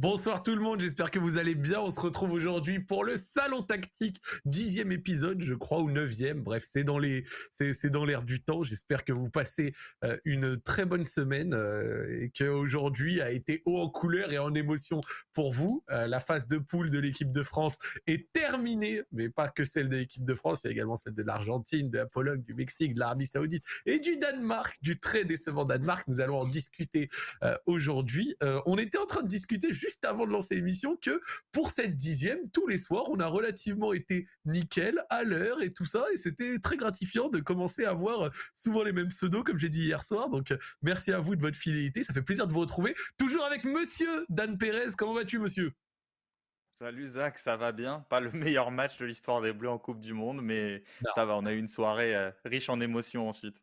Bonsoir tout le monde, j'espère que vous allez bien. On se retrouve aujourd'hui pour le salon tactique, dixième épisode, je crois, ou neuvième. Bref, c'est dans les, c'est dans l'air du temps. J'espère que vous passez euh, une très bonne semaine euh, et que aujourd'hui a été haut en couleur et en émotion pour vous. Euh, la phase de poule de l'équipe de France est terminée, mais pas que celle de l'équipe de France, il y a également celle de l'Argentine, de la Pologne, du Mexique, de l'Arabie Saoudite et du Danemark, du très décevant Danemark. Nous allons en discuter aujourd'hui. on était en train de discuter juste avant de lancer l'émission que pour cette dixième, tous les soirs, on a relativement été nickel, à l'heure et tout ça. Et c'était très gratifiant de commencer à voir souvent les mêmes pseudos, comme j'ai dit hier soir. Donc, merci à vous de votre fidélité. Ça fait plaisir de vous retrouver. Toujours avec monsieur Dan Pérez. Comment vas-tu, monsieur? Salut Zach, ça va bien. Pas le meilleur match de l'histoire des Bleus en Coupe du Monde, mais ça va. On a eu une soirée euh, riche en émotions ensuite.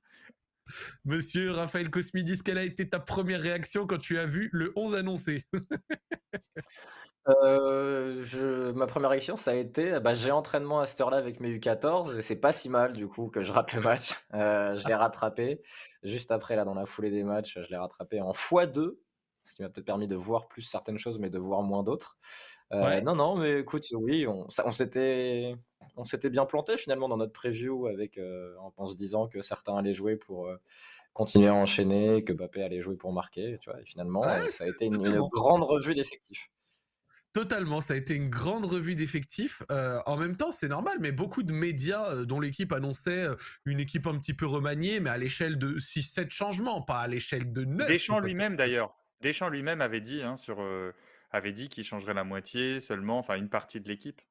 Monsieur Raphaël Cosmidis, quelle a été ta première réaction quand tu as vu le 11 annoncé? Euh, je, ma première réaction, ça a été, bah, j'ai entraînement à cette heure-là avec mes U14 et c'est pas si mal du coup que je rate le match. Euh, je l'ai rattrapé juste après là dans la foulée des matchs, je l'ai rattrapé en x2, ce qui m'a peut-être permis de voir plus certaines choses mais de voir moins d'autres. Euh, non, non, mais écoute, oui, on, on s'était, on s'était bien planté finalement dans notre preview avec, euh, en, se disant que certains allaient jouer pour euh, continuer à enchaîner, que Mbappé allait jouer pour marquer, tu vois. Et finalement, ça a été une, grande revue d'effectifs. Totalement, ça a été une grande revue d'effectifs. en même temps, c'est normal, mais beaucoup de médias dont l'équipe annonçait une équipe un petit peu remaniée, mais à l'échelle de 6-7 changements, pas à l'échelle de 9. Deschamps lui-même d'ailleurs. Deschamps lui-même avait dit hein, sur avait dit qu'il changerait la moitié seulement, enfin une partie de l'équipe.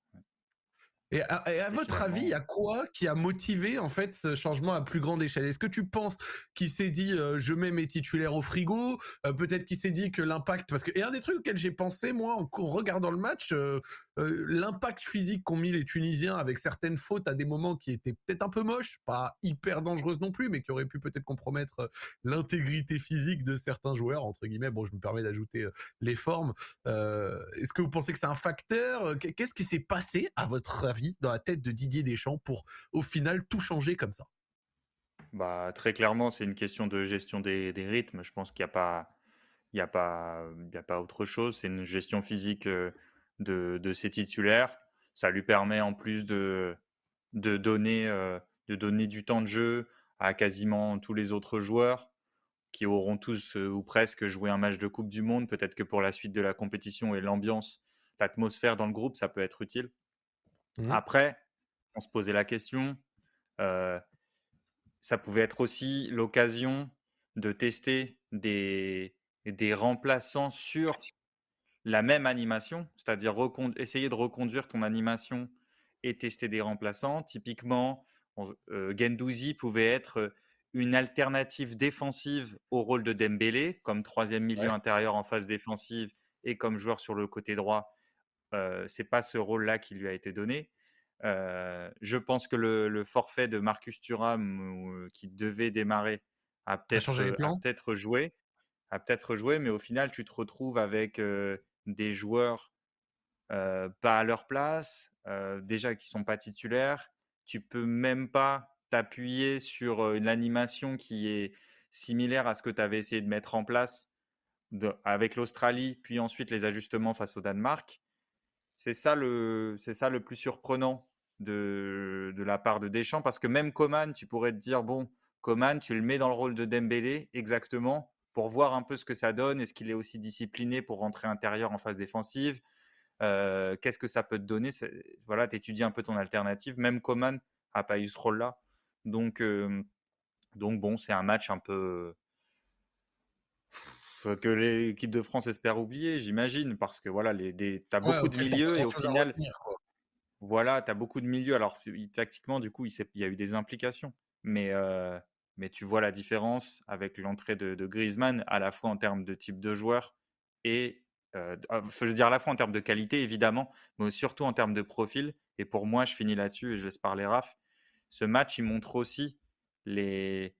Et à, votre avis, il y a quoi qui a motivé en fait ce changement à plus grande échelle? Est-ce que tu penses qu'il s'est dit euh, je mets mes titulaires au frigo euh, Peut-être qu'il s'est dit que l'impact parce que et un des trucs auxquels j'ai pensé moi en regardant le match, euh, l'impact physique qu'ont mis les Tunisiens avec certaines fautes à des moments qui étaient peut-être un peu moches, pas hyper dangereuses non plus, mais qui auraient pu peut-être compromettre l'intégrité physique de certains joueurs entre guillemets. Bon, je me permets d'ajouter les formes. Est-ce que vous pensez que c'est un facteur Qu'est-ce qui s'est passé à votre avis dans la tête de Didier Deschamps pour au final tout changer comme ça? Bah, Très clairement, c'est une question de gestion des, rythmes. Je pense qu'il n'y a, pas, il a, a pas autre chose. C'est une gestion physique euh, de, de, ses titulaires. Ça lui permet en plus de, de, donner, euh, de donner du temps de jeu à quasiment tous les autres joueurs qui auront tous euh, ou presque joué un match de Coupe du Monde. Peut-être que pour la suite de la compétition et l'ambiance, l'atmosphère dans le groupe, ça peut être utile. Mmh. Après, on se posait la question, euh, ça pouvait être aussi l'occasion de tester des, des remplaçants sur la même animation, c'est-à-dire essayer de reconduire ton animation et tester des remplaçants. Typiquement, euh, Gendouzi pouvait être une alternative défensive au rôle de Dembélé, comme troisième milieu intérieur en phase défensive et comme joueur sur le côté droit euh, c'est pas ce rôle-là qui lui a été donné. je pense que le, forfait de Marcus Thuram qui devait démarrer a peut-être joué, a peut-être joué, mais au final tu te retrouves avec des joueurs pas à leur place, déjà qui sont pas titulaires. Tu peux même pas t'appuyer sur une animation qui est similaire à ce que tu avais essayé de mettre en place avec l'Australie, puis ensuite les ajustements face au Danemark. C'est ça le, c'est ça le plus surprenant de, de, la part de Deschamps, parce que même Coman, tu pourrais te dire bon, Coman, tu le mets dans le rôle de Dembélé exactement pour voir un peu ce que ça donne. Est-ce qu'il est aussi discipliné pour rentrer intérieur en phase défensive? Euh, Qu'est-ce que ça peut te donner? Voilà, tu étudies un peu ton alternative. Même Coman n'a pas eu ce rôle-là. Donc, euh, donc bon, c'est un match un peu que l'équipe de France espère oublier, j'imagine, parce que voilà, les, des, as beaucoup de milieux et au final, voilà, tu as beaucoup de milieux. Alors, tactiquement, du coup, il, il y a eu des implications, mais, euh, mais tu vois la différence avec l'entrée de, Griezmann, à la fois en termes de type de joueur et, euh, ah, je veux dire, à la fois en termes de qualité, évidemment, mais surtout en termes de profil. Et pour moi, je finis là-dessus et je laisse parler Raph. Ce match, il montre aussi les,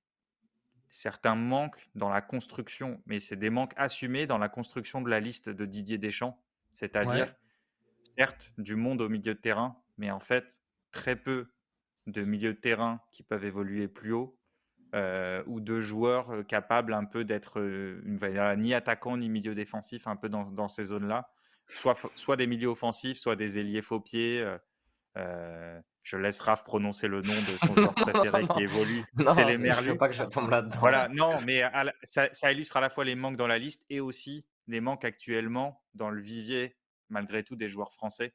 certains manques dans la construction, mais c'est des manques assumés dans la construction de la liste de Didier Deschamps. C'est-à-dire, certes, du monde au milieu de terrain, mais en fait, très peu de milieux de terrain qui peuvent évoluer plus haut, euh, ou de joueurs capables un peu d'être euh, ni attaquant ni milieu défensif, un peu dans, ces zones-là. soit, soit des milieux offensifs, soit des ailiers faux pieds. Euh, je laisse Raph prononcer le nom de son joueur préféré qui évolue. Non, je veux pas que je tombe là-dedans. Voilà, non, mais ça, ça, illustre à la fois les manques dans la liste et aussi les manques actuellement dans le vivier, malgré tout, des joueurs français.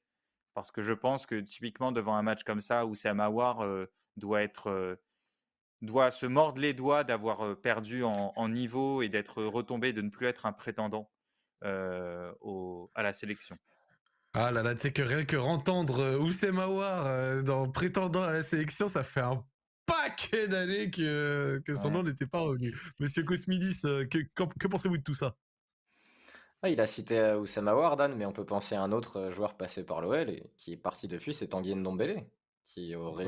Parce que je pense que typiquement devant un match comme ça où Sam Awar euh, doit être euh, doit se mordre les doigts d'avoir perdu en, niveau et d'être retombé, de ne plus être un prétendant au, à la sélection? Ah là là, tu sais que rien que entendre Oussem Aouar euh, dans prétendant à la sélection, ça fait un paquet d'années que, que son nom n'était pas revenu. Monsieur Cosmidis, euh, que, que, pensez-vous de tout ça? Ah, Il a cité Oussem Aouar, Dan, mais on peut penser à un autre joueur passé par l'OL et qui est parti depuis, c'est Tanguy Ndombele, qui aurait,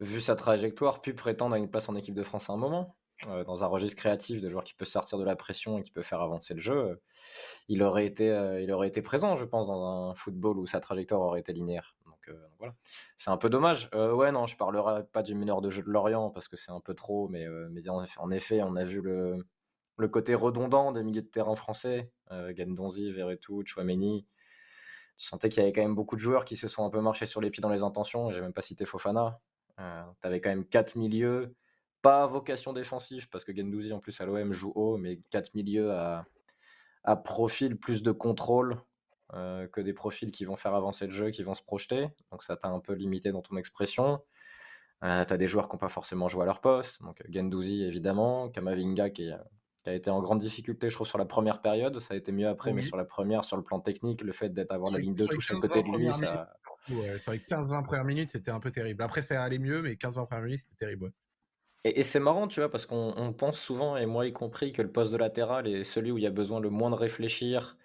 vu sa trajectoire, pu prétendre à une place en équipe de France à un moment. Euh, dans un registre créatif de joueur qui peut sortir de la pression et qui peut faire avancer le jeu, euh, il, aurait été, euh, il aurait été présent, je pense, dans un football où sa trajectoire aurait été linéaire. Donc, voilà, c'est un peu dommage. ouais, non, je parlerai pas du mineur de jeu de Lorient parce que c'est un peu trop, mais, mais en, effet, on a vu le, le côté redondant des milieux de terrain français, Gendonzi, Verretou, Chouameni. Tu sentais qu'il y avait quand même beaucoup de joueurs qui se sont un peu marchés sur les pieds dans les intentions, et j'ai même pas cité Fofana. Euh, tu quand même quatre milieux pas vocation défensive, parce que Gendouzi, en plus, à l'OM, joue haut, mais quatre milieux à, à profil plus de contrôle euh, que des profils qui vont faire avancer le jeu, qui vont se projeter. Donc ça t'a un peu limité dans ton expression. Euh, tu as des joueurs qui n'ont pas forcément joué à leur poste. Donc Gendouzi, évidemment. Kamavinga, qui, a été en grande difficulté, je trouve, sur la première période. Ça a été mieux après, mais sur la première, sur le plan technique, le fait d'être avoir la ligne de touche à côté de lui, ça... Ouais, sur les 15-20 premières minutes, c'était un peu terrible. Après, ça allait mieux, mais 15-20 premières minutes, c'était terrible. Et, c'est marrant, tu vois, parce qu'on pense souvent, et moi y compris, que le poste de latéral est celui où il y a besoin le moins de réfléchir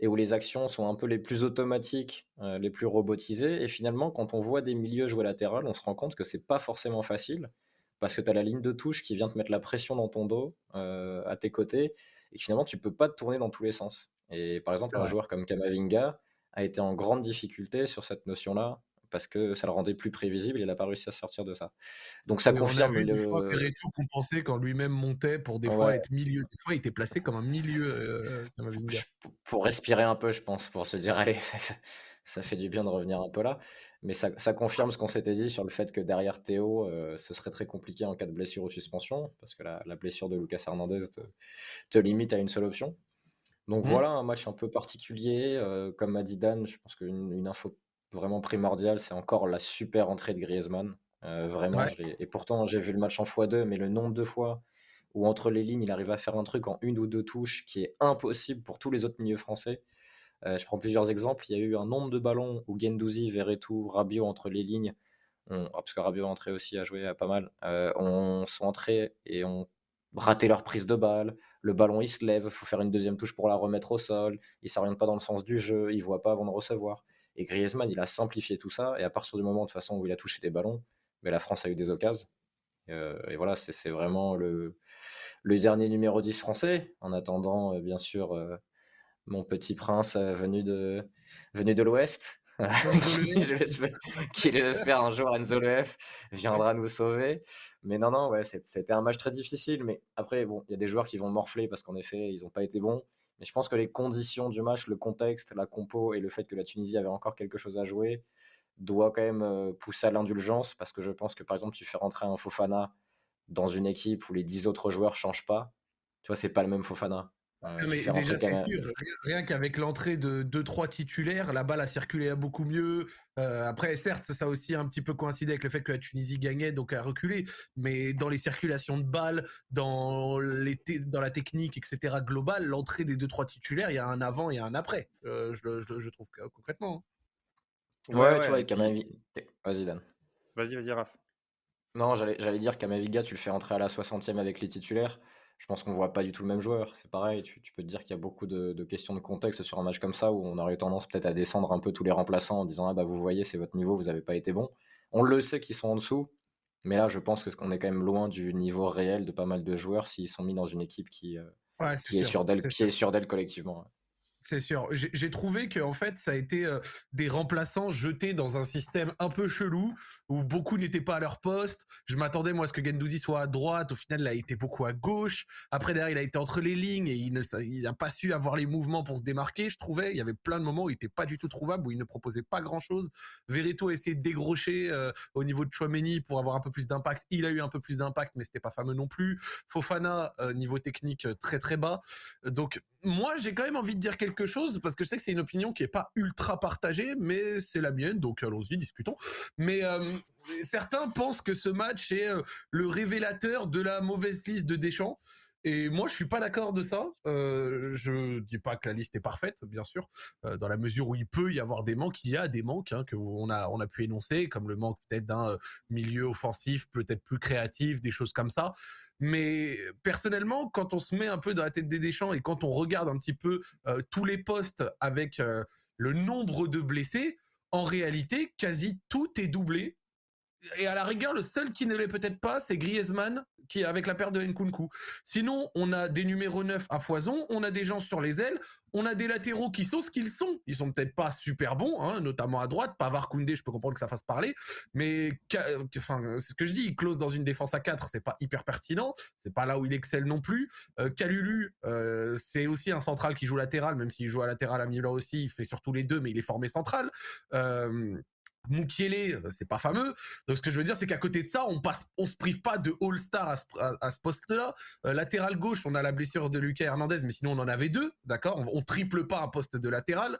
et où les actions sont un peu les plus automatiques, euh, les plus robotisées. Et finalement, quand on voit des milieux jouer latéral, on se rend compte que c'est pas forcément facile parce que tu as la ligne de touche qui vient te mettre la pression dans ton dos, euh, à tes côtés, et finalement, tu peux pas te tourner dans tous les sens. Et par exemple, un joueur comme Kamavinga a été en grande difficulté sur cette notion-là parce que ça le rendait plus prévisible et il n'a pas réussi à sortir de ça. Donc ça confirme. On a le... fois tout compensé quand lui-même montait pour des fois être milieu. Des fois, il était placé comme un milieu. Euh, pour respirer un peu, je pense, pour se dire allez, ça, fait du bien de revenir un peu là. Mais ça, confirme ce qu'on s'était dit sur le fait que derrière Théo, euh, ce serait très compliqué en cas de blessure ou suspension, parce que la, blessure de Lucas Hernandez te, limite à une seule option. Donc mmh. voilà, un match un peu particulier. Euh, comme m'a dit Dan, je pense qu'une une info vraiment primordial, c'est encore la super entrée de Griezmann. Euh, vraiment, et pourtant j'ai vu le match en x2, mais le nombre de fois où entre les lignes il arrive à faire un truc en une ou deux touches qui est impossible pour tous les autres milieux français. Euh, je prends plusieurs exemples. Il y a eu un nombre de ballons où Gendouzi, Verretou, Rabiot entre les lignes, ah, parce que Rabiot est entré aussi à jouer pas mal, euh, on sont entrés et ont raté leur prise de balle. Le ballon il se lève, il faut faire une deuxième touche pour la remettre au sol. Il ne s'oriente pas dans le sens du jeu, il ne voit pas avant de recevoir. Et Griezmann, il a simplifié tout ça. Et à partir du moment de façon où il a touché des ballons, mais la France a eu des occasions. Euh, et voilà, c'est vraiment le, le, dernier numéro 10 français. En attendant, euh, bien sûr, euh, mon petit prince venu de, venu de l'Ouest. qui l'espère un jour Enzo F viendra nous sauver. Mais non, non, ouais, c'était un match très difficile. Mais après, bon, il y a des joueurs qui vont morfler parce qu'en effet, ils n'ont pas été bons. Mais je pense que les conditions du match, le contexte, la compo et le fait que la Tunisie avait encore quelque chose à jouer doit quand même euh, pousser à l'indulgence parce que je pense que par exemple tu fais rentrer un Fofana dans une équipe où les 10 autres joueurs changent pas, tu vois, c'est pas le même Fofana. Euh, mais déjà, c'est sûr, rien qu'avec l'entrée de 2-3 titulaires, la balle a circulé à beaucoup mieux. Euh, après, certes, ça a aussi un petit peu coïncidé avec le fait que la Tunisie gagnait, donc a reculé. Mais dans les circulations de balles, dans, les dans la technique, etc., globale, l'entrée des 2-3 titulaires, il y a un avant et un après, euh, je, je, trouve concrètement. Hein. Ouais, tu vois, Vas-y, Dan. Vas-y, vas-y, Raph. Non, j'allais dire qu'Amaviga, tu le fais entrer à la 60e avec les titulaires je pense qu'on voit pas du tout le même joueur. C'est pareil, tu, peux te dire qu'il y a beaucoup de, questions de contexte sur un match comme ça où on aurait tendance peut-être à descendre un peu tous les remplaçants en disant ah bah vous voyez c'est votre niveau, vous n'avez pas été bon. On le sait qu'ils sont en dessous, mais là je pense qu'on est quand même loin du niveau réel de pas mal de joueurs s'ils sont mis dans une équipe qui, euh, est, sur d'elle, qui est sur d'elle collectivement. C'est sûr. J'ai trouvé que en fait, ça a été euh, des remplaçants jetés dans un système un peu chelou où beaucoup n'étaient pas à leur poste. Je m'attendais moi à ce que Gendouzi soit à droite. Au final, il a été beaucoup à gauche. Après derrière, il a été entre les lignes et il n'a pas su avoir les mouvements pour se démarquer. Je trouvais il y avait plein de moments où il était pas du tout trouvable, où il ne proposait pas grand chose. Vereto a essayé de dégrocher euh, au niveau de Chouameni pour avoir un peu plus d'impact. Il a eu un peu plus d'impact, mais c'était pas fameux non plus. Fofana euh, niveau technique très très bas. Donc moi, j'ai quand même envie de dire quelque chose parce que je sais que c'est une opinion qui est pas ultra partagée, mais c'est la mienne, donc allons-y, discutons. Mais euh, certains pensent que ce match est euh, le révélateur de la mauvaise liste de Deschamps. Et moi, je suis pas d'accord de ça. Euh, je dis pas que la liste est parfaite, bien sûr, euh, dans la mesure où il peut y avoir des manques. Il y a des manques hein, que on a on a pu énoncer, comme le manque peut-être d'un milieu offensif, peut-être plus créatif, des choses comme ça. Mais personnellement, quand on se met un peu dans la tête des Deschamps et quand on regarde un petit peu euh, tous les postes avec euh, le nombre de blessés, en réalité, quasi tout est doublé. Et à la rigueur, le seul qui ne l'est peut-être pas, c'est Griezmann, qui avec la perte de Nkunku. Sinon, on a des numéros 9 à foison, on a des gens sur les ailes, on a des latéraux qui sont ce qu'ils sont. Ils sont peut-être pas super bons, hein, notamment à droite. Pavard Koundé, je peux comprendre que ça fasse parler, mais enfin, c'est ce que je dis. Il close dans une défense à 4, c'est pas hyper pertinent. C'est pas là où il excelle non plus. Euh, Calulu, euh, c'est aussi un central qui joue latéral, même s'il joue à latéral à Milan aussi. Il fait surtout les deux, mais il est formé central. Euh, Moukielé, c'est pas fameux. Donc ce que je veux dire, c'est qu'à côté de ça, on passe, on se prive pas de All-Star à ce, à, ce poste-là. Euh, latéral gauche, on a la blessure de Lucas Hernandez, mais sinon on en avait deux, d'accord? On, on, triple pas un poste de latéral.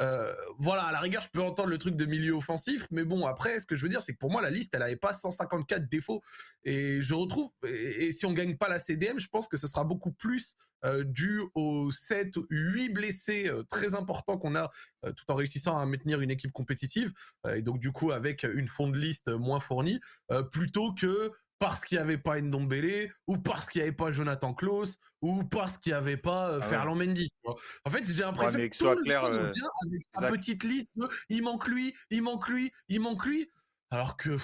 Euh, voilà, à la rigueur, je peux entendre le truc de milieu offensif, mais bon, après, ce que je veux dire, c'est que pour moi, la liste, elle avait pas 154 défauts. Et je retrouve, et, si on gagne pas la CDM, je pense que ce sera beaucoup plus euh, dû aux 7, 8 blessés euh, très importants qu'on a, tout en réussissant à maintenir une équipe compétitive, et donc du coup avec une fond de liste moins fournie, plutôt que parce qu'il n'y avait pas Ndombele, ou parce qu'il n'y avait pas Jonathan Klaus, ou parce qu'il n'y avait pas ah Ferland Mendy. En fait, j'ai l'impression que, tout le clair, monde vient avec sa petite liste de il manque lui, il manque lui, il manque lui, alors que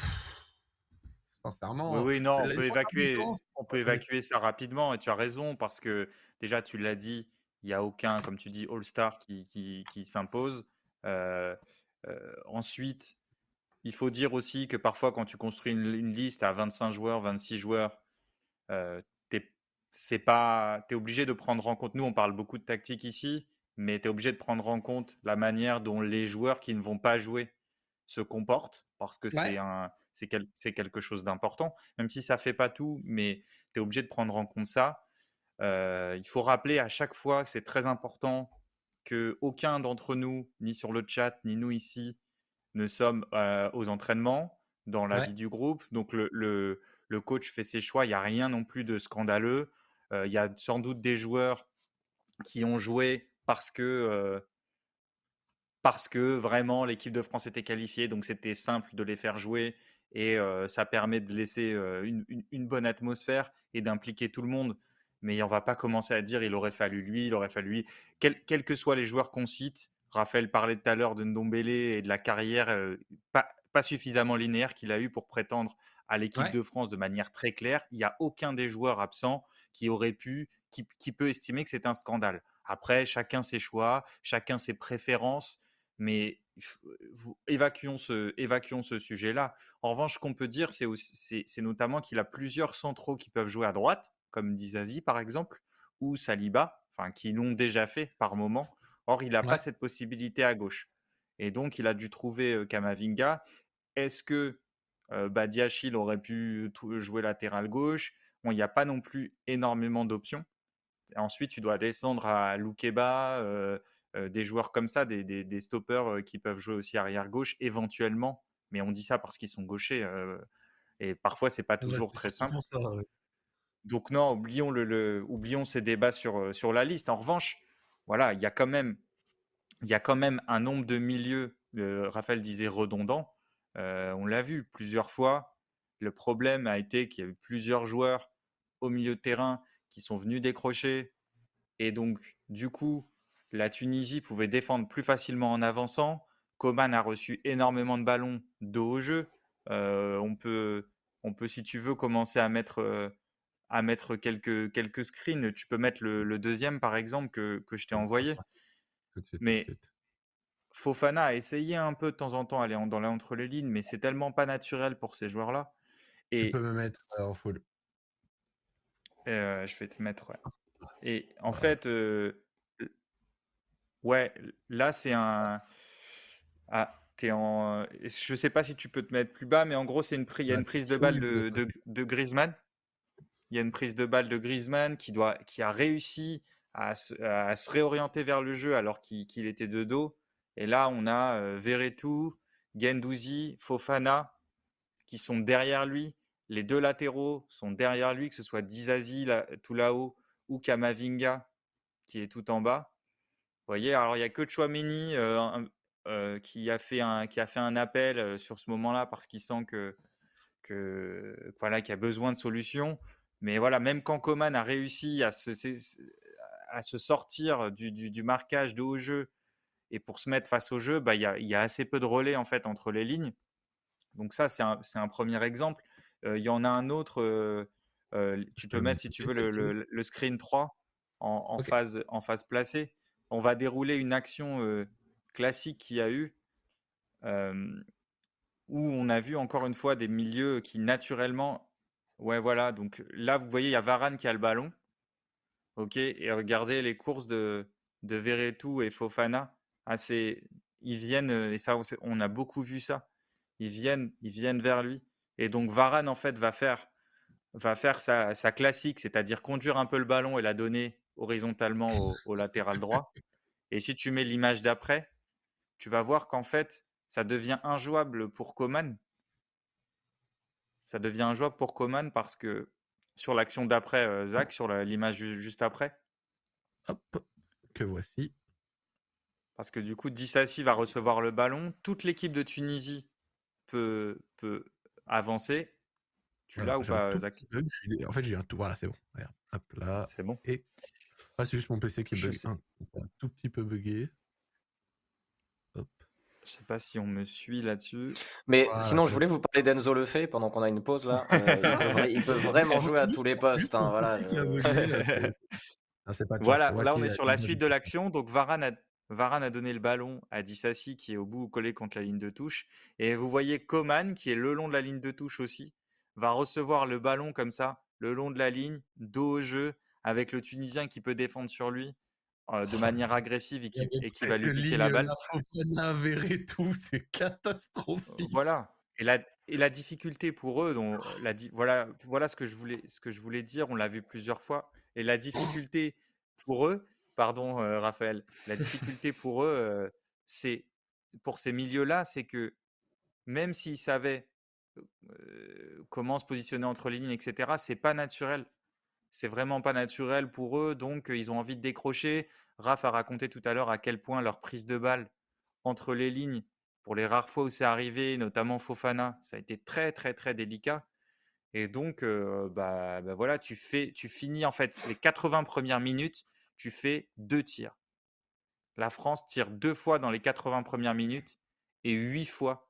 sincèrement. Oui, oui non, on peut, évacuer, on peut évacuer ça rapidement et tu as raison parce que déjà, tu l'as dit, il n'y a aucun, comme tu dis, All-Star qui, qui, s'impose. Euh, euh, ensuite, il faut dire aussi que parfois, quand tu construis une, liste à 25 joueurs, 26 joueurs, euh, tu es obligé de prendre en compte. Nous, on parle beaucoup de tactique ici, mais tu es obligé de prendre en compte la manière dont les joueurs qui ne vont pas jouer se comportent, parce que c'est un c'est quelque chose d'important, même si ça fait pas tout, mais tu es obligé de prendre en compte ça. Euh, il faut rappeler à chaque fois, c'est très important, que aucun d'entre nous, ni sur le chat, ni nous ici, ne sommes euh, aux entraînements, dans la vie du groupe. Donc le, le, le, coach fait ses choix, il n'y a rien non plus de scandaleux. Euh, il y a sans doute des joueurs qui ont joué parce que, parce que vraiment l'équipe de France était qualifiée, donc c'était simple de les faire jouer et ça permet de laisser une, une, bonne atmosphère et d'impliquer tout le monde mais on va pas commencer à dire il aurait fallu lui, il aurait fallu lui. quels que soient les joueurs qu'on cite, Raphaël parlait tout à l'heure de Ndombele et de la carrière euh, pas, pas, suffisamment linéaire qu'il a eu pour prétendre à l'équipe de France de manière très claire. Il n'y a aucun des joueurs absents qui aurait pu, qui, qui peut estimer que c'est un scandale. Après, chacun ses choix, chacun ses préférences, mais évacuons ce, évacuons ce sujet-là. En revanche, ce qu'on peut dire, c'est notamment qu'il a plusieurs centraux qui peuvent jouer à droite, comme Dizazi par exemple, ou Saliba, enfin qui l'ont déjà fait par moment. Or, il n'a pas cette possibilité à gauche. Et donc, il a dû trouver Kamavinga. Est-ce que euh, Badiachil aurait pu jouer latéral gauche? Bon, il n'y a pas non plus énormément d'options. Ensuite, tu dois descendre à Loukeba, des joueurs comme ça, des, des, stoppers qui peuvent jouer aussi arrière gauche éventuellement. Mais on dit ça parce qu'ils sont gauchers. et parfois, c'est pas toujours très simple. Donc non, oublions, le, oublions ces débats sur, sur la liste. En revanche, voilà, il y a quand même, il y a quand même un nombre de milieux, euh, Raphaël disait redondant. Euh, on l'a vu plusieurs fois. Le problème a été qu'il y a eu plusieurs joueurs au milieu de terrain qui sont venus décrocher. Et donc, du coup, la Tunisie pouvait défendre plus facilement en avançant. Coman a reçu énormément de ballons de haut jeu. on, peut, on peut, si tu veux, commencer à mettre à mettre quelques, quelques screens. Tu peux mettre le, deuxième, par exemple, que, que je t'ai envoyé. Tout de suite, tout de Mais suite. Fofana a essayé un peu de temps en temps aller en- dans la entre les lignes, mais c'est tellement pas naturel pour ces joueurs-là. Tu Et peux me mettre en full. euh, je vais te mettre. ouais. Et en Ouais. fait, euh, ouais, là c'est un. Ah, t'es en. Je sais pas si tu peux te mettre plus bas, mais en gros, c'est une. Il y a Bah, une prise de balle de, de, de Griezmann. Il y a une prise de balle de Griezmann qui, doit, qui a réussi à se, réorienter vers le jeu alors qu'il était de dos. Et là, on a euh, Gendouzi, Fofana qui sont derrière lui. Les deux latéraux sont derrière lui, que ce soit Dizazi tout là-haut ou Kamavinga qui est tout en bas. Vous voyez, alors il n'y a que Chouameni euh, euh, qui, a fait un, appel euh, sur ce moment-là parce qu'il sent que, que voilà, qu'il y a besoin de solutions. Mais voilà, même quand Coman a réussi à se, se- à se sortir du, du- du marquage de haut jeu et pour se mettre face au jeu, bah, il y, a, y a assez peu de relais en fait entre les lignes. Donc ça, c'est un, premier exemple. Euh, Il y en a un autre, euh, euh, tu peux mettre si tu veux le, screen 3 en, phase, en phase placée. On va dérouler une action classique qu'il y a eu où on a vu encore une fois des milieux qui naturellement. Ouais, voilà. Donc là, vous voyez, il y a Varane qui a le ballon. OK. Et regardez les courses de, de Verretou et Fofana. Assez, ils viennent, euh, et ça, on a beaucoup vu ça. Ils viennent, ils viennent vers lui. Et donc Varane, en fait, va faire, va faire sa, classique, c'est-à-dire conduire un peu le ballon et la donner horizontalement au, au latéral droit. Et si tu mets l'image d'après, tu vas voir qu'en fait, ça devient injouable pour Coman. Ça devient injouable pour Coman parce que sur l'action d'après, euh, Zach, sur l'image ju- juste après, Hop, que voici. parce que du coup, Dissassi va recevoir le ballon. Toute l'équipe de Tunisie peut, peut avancer. Tu l'as ou un pas, Zach? suis- En fait, j'ai un tout. Voilà, c'est bon. Regarde. Hop là. C'est bon. Et. Ah, c'est juste mon PC qui bug un, un tout petit peu bugué. Je sais pas si on me suit là-dessus. Mais Voilà, sinon, je voulais vous parler d'Enzo Lefebvre pendant qu'on a une pause là. Euh, il, peut, vra- il peut vraiment jouer à tous les postes. hein, voilà. Je- c'est- pas de chance. Voilà, là Voici on est sur la suite de l'action. Donc Varane a, Varane a donné le ballon à Dissassi qui est au bout collé contre la ligne de touche. Et vous voyez Coman qui est le long de la ligne de touche aussi, va recevoir le ballon comme ça, le long de la ligne, dos au jeu, avec le Tunisien qui peut défendre sur lui euh, de manière agressive et qui, avec et qui va lui piquer la balle. Fofana, Verretou, c'est catastrophique. Voilà. Et la, et la difficulté pour eux, dont, la, di- voilà, voilà ce, que je voulais, ce que je voulais dire, on l'a vu plusieurs fois. Et la difficulté pour eux, pardon euh, Raphaël, la difficulté pour eux, euh, c'est pour ces milieux-là, c'est que même s'ils savaient comment se positionner entre les lignes, etc., c'est pas naturel. C'est vraiment pas naturel pour eux, donc ils ont envie de décrocher. Raph a raconté tout à l'heure à quel point leur prise de balle entre les lignes, pour les rares fois où c'est arrivé, notamment Fofana, ça a été très très très délicat. Et donc, bah, bah voilà, tu fais, tu finis en fait les 80 premières minutes, tu fais deux tirs. La France tire deux fois dans les 80 premières minutes et huit fois.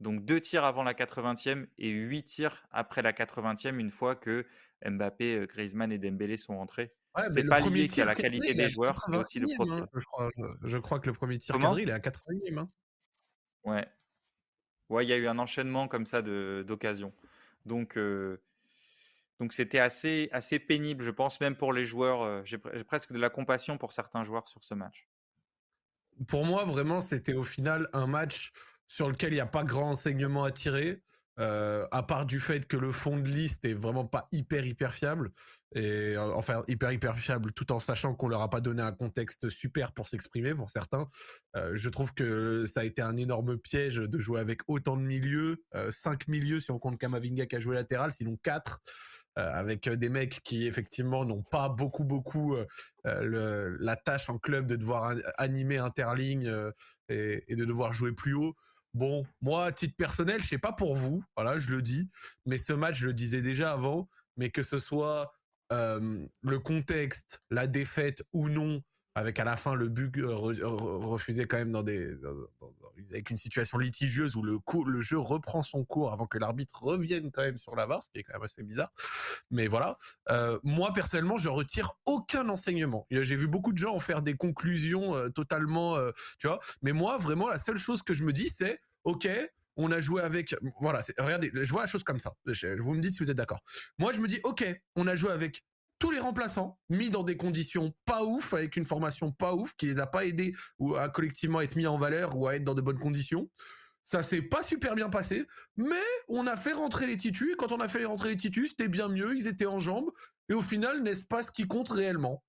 Donc deux tirs avant la 80e et huit tirs après la 80e une fois que Mbappé, euh, Griezmann et Dembélé sont rentrés. Ouais, C'est pas lié qu'à la qualité des joueurs, c'est aussi le 81e, profil. hein, je, crois, je- je crois que le premier tir cadré, il est à 80e. hein. Ouais. Ouais, il y a eu un enchaînement comme ça. Donc, euh, donc c'était assez, assez pénible, je pense, même pour les joueurs. euh, J'ai pre- j'ai presque de la compassion pour certains joueurs sur ce match. Pour moi, vraiment, c'était au final un match sur lequel il n'y a pas grand enseignement à tirer, euh, à part du fait que le fond de liste est vraiment pas hyper, hyper fiable. Et euh, enfin, hyper, hyper fiable, tout en sachant qu'on leur a pas donné un contexte super pour s'exprimer pour certains. Euh, je trouve que ça a été un énorme piège de jouer avec autant de milieux, cinq milieux si on compte Kamavinga qui a joué latéral, sinon quatre. avec des mecs qui effectivement n'ont pas beaucoup beaucoup la tâche en club de devoir an- animer interligne et de devoir jouer plus haut. Bon, moi, à titre personnel, je sais pas pour vous, voilà, je le dis, mais ce match, je le disais déjà avant, mais que ce soit euh, le contexte, la défaite ou non, avec à la fin le but refusé quand même dans des avec une situation litigieuse où le, le jeu reprend son cours avant que l'arbitre revienne quand même sur la VAR, ce qui est quand même assez bizarre. Mais voilà, moi personnellement, je retire aucun enseignement. J'ai vu beaucoup de gens en faire des conclusions totalement, tu vois. Mais moi, vraiment, la seule chose que je me dis, c'est ok, on a joué avec. Voilà, regardez, je vois la chose comme ça. vous me dites si vous êtes d'accord. Moi, je me dis, ok, on a joué avec tous les remplaçants mis dans des conditions pas ouf, avec une formation pas ouf, qui les a pas aidés ou à collectivement être mis en valeur ou à être dans de bonnes conditions. Ça s'est pas super bien passé, mais on a fait rentrer les titus. Quand on a fait rentrer les titus, c'était bien mieux. Ils étaient en jambes. Et au final, n'est-ce pas ce qui compte réellement?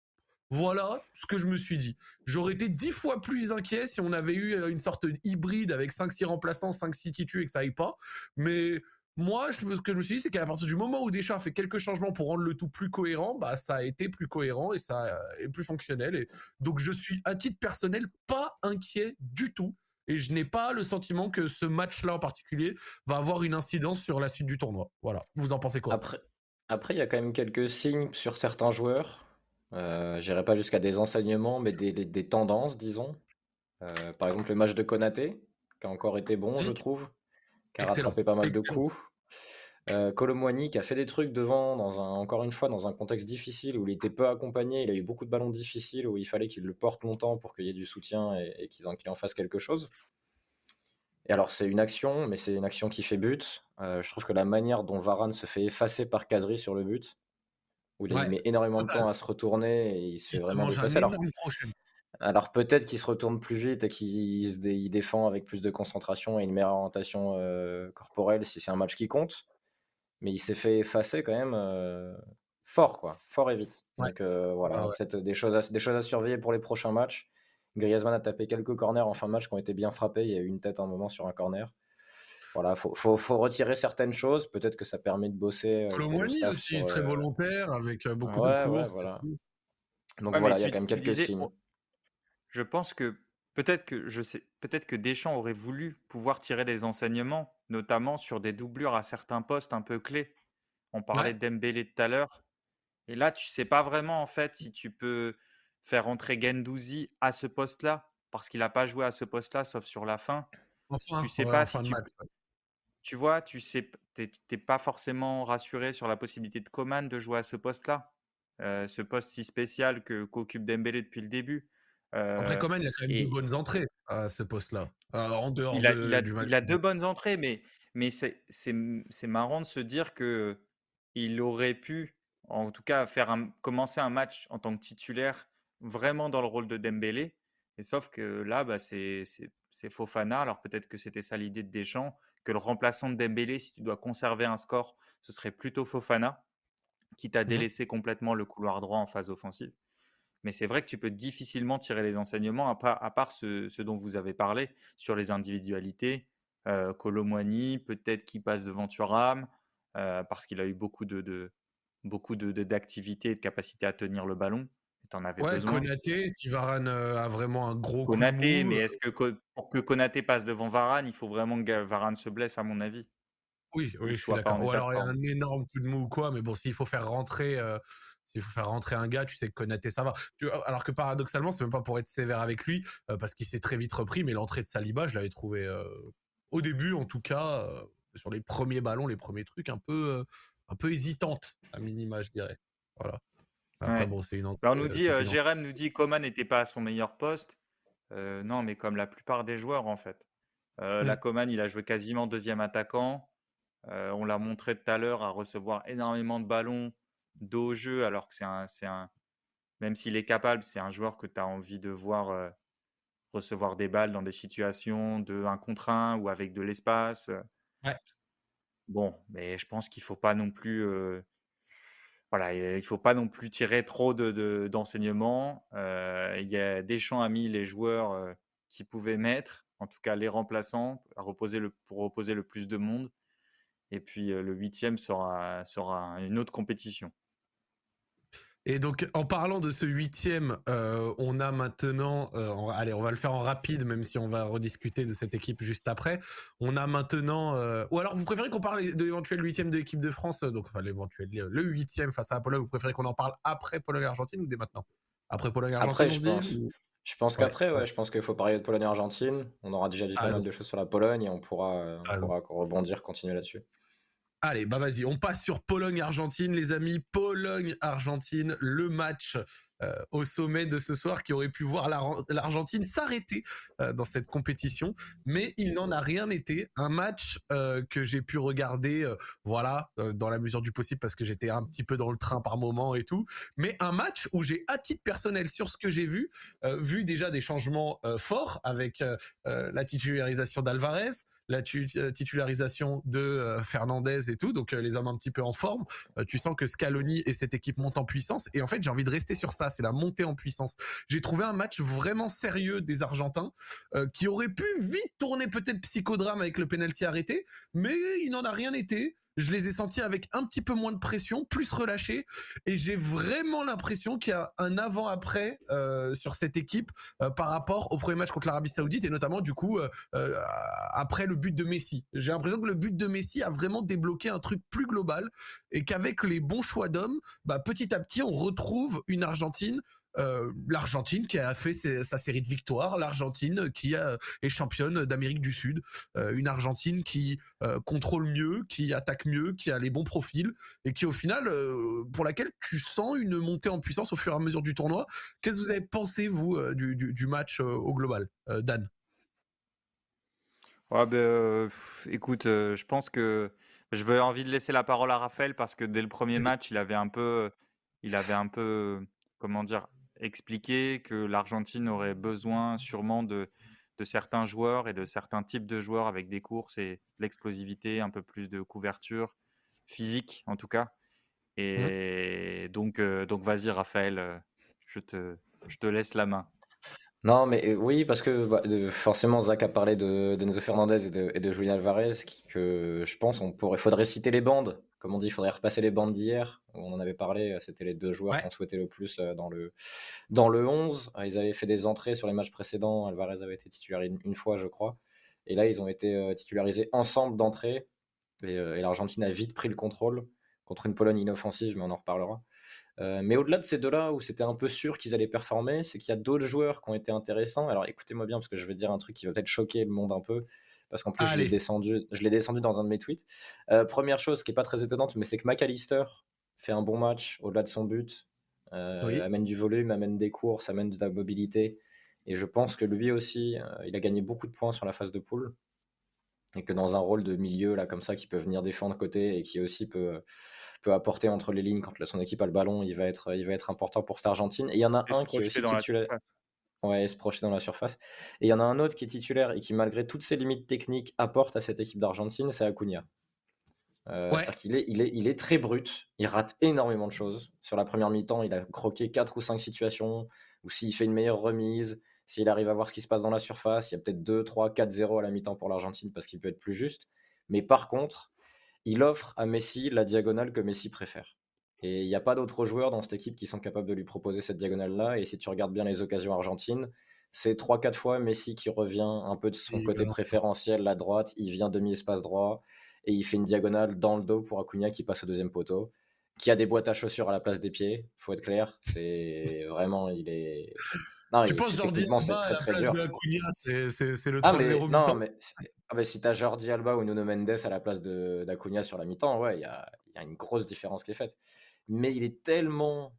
Voilà ce que je me suis dit. J'aurais été dix fois plus inquiet si on avait eu une sorte hybride avec 5-6 remplaçants, 5-6 titus et que ça aille pas. Mais moi, ce que je me suis dit, c'est qu'à partir du moment où Deschamps a fait quelques changements pour rendre le tout plus cohérent, bah, ça a été plus cohérent et ça est plus fonctionnel. Et donc, je suis, à titre personnel, pas inquiet du tout. Et je n'ai pas le sentiment que ce match-là en particulier va avoir une incidence sur la suite du tournoi. Voilà. Vous en pensez quoi? Après, après, il y a quand même quelques signes sur certains joueurs. Euh, J'irai pas jusqu'à des enseignements, mais des, tendances, disons. Euh, par exemple, le match de Konaté, qui a encore été bon, je trouve, qui a rattrapé pas mal de coups. Euh, qui a fait des trucs devant, dans un, encore une fois, dans un contexte difficile où il était peu accompagné, il a eu beaucoup de ballons difficiles où il fallait qu'il le porte longtemps pour qu'il y ait du soutien et, qu'il en, en, fasse quelque chose. Et alors, c'est une action, mais c'est une action qui fait but. Euh, je trouve que la manière dont Varane se fait effacer par Kadri sur le but, où il met énormément de temps à se retourner et il se fait vraiment. Alors, alors peut-être qu'il se retourne plus vite et qu'il défend avec plus de concentration et une meilleure orientation euh, corporelle si c'est un match qui compte mais il s'est fait effacer quand même euh, fort, quoi, fort et vite. Donc euh, voilà, peut-être des choses, à, des choses à surveiller pour les prochains matchs. Griezmann a tapé quelques corners en fin de match qui ont été bien frappés. Il y a eu une tête un moment sur un corner. Voilà, faut, faut, faut retirer certaines choses. Peut-être que ça permet de bosser. Euh, aussi, très volontaire, avec beaucoup de courses. voilà. Donc voilà, il y a quand même quelques signes. Je pense que peut-être que je sais, peut-être que Deschamps aurait voulu pouvoir tirer des enseignements notamment sur des doublures à certains postes un peu clés. On parlait d'Embélé tout à l'heure. Et là, tu sais pas vraiment en fait si tu peux faire entrer Gendouzi à ce poste-là, parce qu'il n'a pas joué à ce poste-là, sauf sur la fin. tu sais pas si tu... tu vois, tu sais, t'es pas forcément rassuré sur la possibilité de Coman de jouer à ce poste-là, euh, ce poste si spécial que qu'occupe Dembélé depuis le début. Après, Coman, il a quand même deux bonnes entrées à ce poste-là. en dehors il a, du match. Il a deux bonnes entrées, mais, mais c'est marrant de se dire que il aurait pu, en tout cas, faire commencer un match en tant que titulaire vraiment dans le rôle de Dembélé. Et sauf que là, bah, c'est Fofana. Alors peut-être que c'était ça l'idée de Deschamps, que le remplaçant de Dembélé, si tu dois conserver un score, ce serait plutôt Fofana, qui t'a mmh délaissé complètement le couloir droit en phase offensive. Mais c'est vrai que tu peux difficilement tirer les enseignements, à part, à part ce, dont vous avez parlé, sur les individualités. Euh, peut-être qu'il passe devant Thuram, euh, parce qu'il a eu beaucoup de, beaucoup de, d'activités et de capacité à tenir le ballon. en avais ouais, besoin. Konaté, si Varane euh, a vraiment un gros Konaté, mais euh est-ce que pour que Konaté passe devant Varane, il faut vraiment que Varane se blesse, à mon avis? Oui, oui, je suis d'accord. Ou alors il y a un énorme coup de mou ou quoi, mais bon, s'il faut faire rentrer s'il faut faire rentrer un gars, tu sais que Konaté ça va. Alors que paradoxalement, c'est même pas pour être sévère avec lui, euh, parce qu'il s'est très vite repris, mais l'entrée de Saliba, je l'avais trouvé euh, au début, en tout cas, euh, sur les premiers ballons, les premiers trucs, un peu, un peu hésitante, à minima, je dirais. Voilà. Après, bon, c'est une entrée, Alors, on nous dit, Jérém nous dit, Coman n'était pas à son meilleur poste. non, mais comme la plupart des joueurs, en fait. La mmh. Coman, il a joué quasiment deuxième attaquant. on l'a montré tout à l'heure à recevoir énormément de ballons dos au jeu, alors que c'est un, c'est un, même s'il est capable, c'est un joueur que tu as envie de voir recevoir des balles dans des situations de 1 contre 1 ou avec de l'espace. Bon, mais je pense qu'il faut pas non plus, voilà, il faut pas non plus tirer trop de, d'enseignements. il y a Deschamps a mis les joueurs qui pouvaient mettre, en tout cas les remplaçants, à reposer le, pour reposer le plus de monde. Et puis le huitième sera, sera une autre compétition. Et donc, en parlant de ce huitième, euh, on a maintenant, euh, allez, on va le faire en rapide, même si on va rediscuter de cette équipe juste après. On a maintenant, euh, ou alors vous préférez qu'on parle de l'éventuel huitième de l'équipe de France, donc enfin l'éventuel, le huitième face à la Pologne. Vous préférez qu'on en parle après Pologne-Argentine ou dès maintenant? Après Pologne-Argentine, je pense. Je pense qu'après, ouais, je pense qu'il faut parler de Pologne-Argentine. On aura déjà dit pas mal de choses sur la Pologne et on pourra, on pourra rebondir, continuer là-dessus. Allez, bah vas-y, on passe sur Pologne-Argentine, les amis. Pologne-Argentine, le match euh, au sommet de ce soir qui aurait pu voir l'Argentine s'arrêter euh, dans cette compétition, mais il n'en a rien été. Un match euh, que j'ai pu regarder, voilà, dans la mesure du possible parce que j'étais un petit peu dans le train par moment et tout, mais un match où j'ai à titre personnel sur ce que j'ai vu, vu déjà des changements forts avec la titularisation d'Alvarez, la titularisation de Fernandez et tout, donc les hommes un petit peu en forme. tu sens que Scaloni et cette équipe montent en puissance. Et en fait, j'ai envie de rester sur ça c'est la montée en puissance. J'ai trouvé un match vraiment sérieux des Argentins euh, qui aurait pu vite tourner peut-être psychodrame avec le penalty arrêté, mais il n'en a rien été je les ai sentis avec un petit peu moins de pression, plus relâchés, et j'ai vraiment l'impression qu'il y a un avant-après euh, sur cette équipe euh, par rapport au premier match contre l'Arabie Saoudite, et notamment du coup après le but de Messi. J'ai l'impression que le but de Messi a vraiment débloqué un truc plus global, et qu'avec les bons choix d'hommes, bah, petit à petit on retrouve une Argentine euh, l'Argentine qui a fait sa série de victoires, l'Argentine qui est championne d'Amérique du Sud, euh, une Argentine qui euh, contrôle mieux, qui attaque mieux, qui a les bons profils et qui au final, pour laquelle tu sens une montée en puissance au fur et à mesure du tournoi. Qu'est-ce que vous avez pensé vous du, match au global, Dan? Ouais, ben, écoute, je pense que je veux envie de laisser la parole à Raphaël parce que dès le premier match, il avait un peu, il avait un peu, comment dire, expliquer que l'Argentine aurait besoin sûrement de, de certains joueurs et de certains types de joueurs avec des courses et de l'explosivité, un peu plus de couverture physique en tout cas. Mmh. Et donc, euh, donc vas-y Raphaël, euh, je te, je te laisse la main. Non, mais euh, oui, parce que bah, forcément, Zach a parlé de, de Fernandez et de, et de Julian Alvarez, qui, que je pense on pourrait, faudrait citer les bandes comme on dit, il faudrait repasser les bandes d'hier. On en avait parlé, euh, c'était les deux joueurs qu'on souhaitait le plus euh, dans le, dans le 11. Euh, ils avaient fait des entrées sur les matchs précédents. Alvarez avait été titularisé une, fois, je crois. Et là, ils ont été titularisés ensemble d'entrée. Et, l'Argentine a vite pris le contrôle contre une Pologne inoffensive, mais on en reparlera. mais au-delà de ces deux-là, où c'était un peu sûr qu'ils allaient performer, c'est qu'il y a d'autres joueurs qui ont été intéressants. Alors écoutez-moi bien, parce que je vais dire un truc qui va peut-être choquer le monde un peu parce qu'en plus, je l'ai descendu, je l'ai descendu dans un de mes tweets. Euh, première chose qui est pas très étonnante, mais c'est que McAllister fait un bon match au-delà de son but, euh, amène du volume, amène des courses, amène de la mobilité. Et je pense que lui aussi, euh, il a gagné beaucoup de points sur la phase de poule. Et que dans un rôle de milieu, là, comme ça, qui peut venir défendre côté et qui aussi peut, peut apporter entre les lignes quand son équipe a le ballon, il va être, il va être important pour cette Argentine. Et il y en a un qui est aussi titulaire. Ouais, se projeter dans la surface. Et il y en a un autre qui est titulaire et qui, malgré toutes ses limites techniques, apporte à cette équipe d'Argentine, c'est Acuna. Euh, cest qu'il est, il est, il est très brut, il rate énormément de choses. Sur la première mi-temps, il a croqué 4 ou 5 situations, ou s'il fait une meilleure remise, s'il arrive à voir ce qui se passe dans la surface, il y a peut-être 2, 3, 4-0 à la mi-temps pour l'Argentine parce qu'il peut être plus juste. Mais par contre, il offre à Messi la diagonale que Messi préfère. Et il n'y a pas d'autres joueurs dans cette équipe qui sont capables de lui proposer cette diagonale-là. Et si tu regardes bien les occasions argentines, c'est 3-4 fois Messi qui revient un peu de son côté préférentiel, la droite, il vient demi-espace droit et il fait une diagonale dans le dos pour Acuna qui passe au deuxième poteau, qui a des boîtes à chaussures à la place des pieds, faut être clair. C'est vraiment, il est. Non, tu penses Jordi Alba à la place de Acuna, c'est le 3-0 ah, mais, non, mais, ah, mais si tu as Jordi Alba ou Nuno Mendes à la place d'Acuna sur la mi-temps, ouais, il y a, y a une grosse différence qui est faite mais il est tellement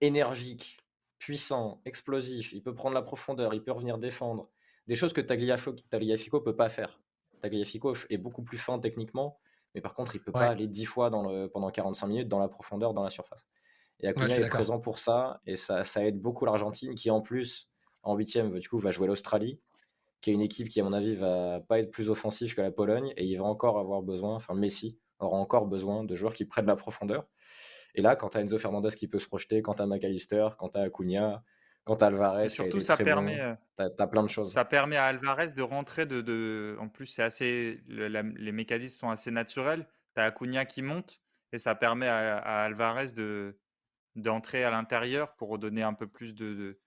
énergique, puissant, explosif, il peut prendre la profondeur, il peut revenir défendre, des choses que Tagliafico ne peut pas faire. Tagliafico est beaucoup plus fin techniquement, mais par contre, il ne peut pas aller 10 fois dans le, pendant 45 minutes dans la profondeur, dans la surface. Et Acuna est présent pour ça, et ça, ça aide beaucoup l'Argentine, qui en plus, en huitième, du coup, va jouer l'Australie, qui est une équipe qui, à mon avis, va pas être plus offensive que la Pologne, et il va encore avoir besoin, enfin Messi aura encore besoin de joueurs qui prennent la profondeur. Et là, quand tu as Enzo Fernandez qui peut se projeter, quand tu as McAllister, quand tu as Acuna, quand tu as Alvarez, surtout ça permet, euh, tu as, plein de choses. Ça permet à Alvarez de rentrer de. de en plus, c'est assez, les mécanismes sont assez naturels. Tu as Acuna qui monte et ça permet à, Alvarez de d'entrer à l'intérieur pour donner un peu plus de,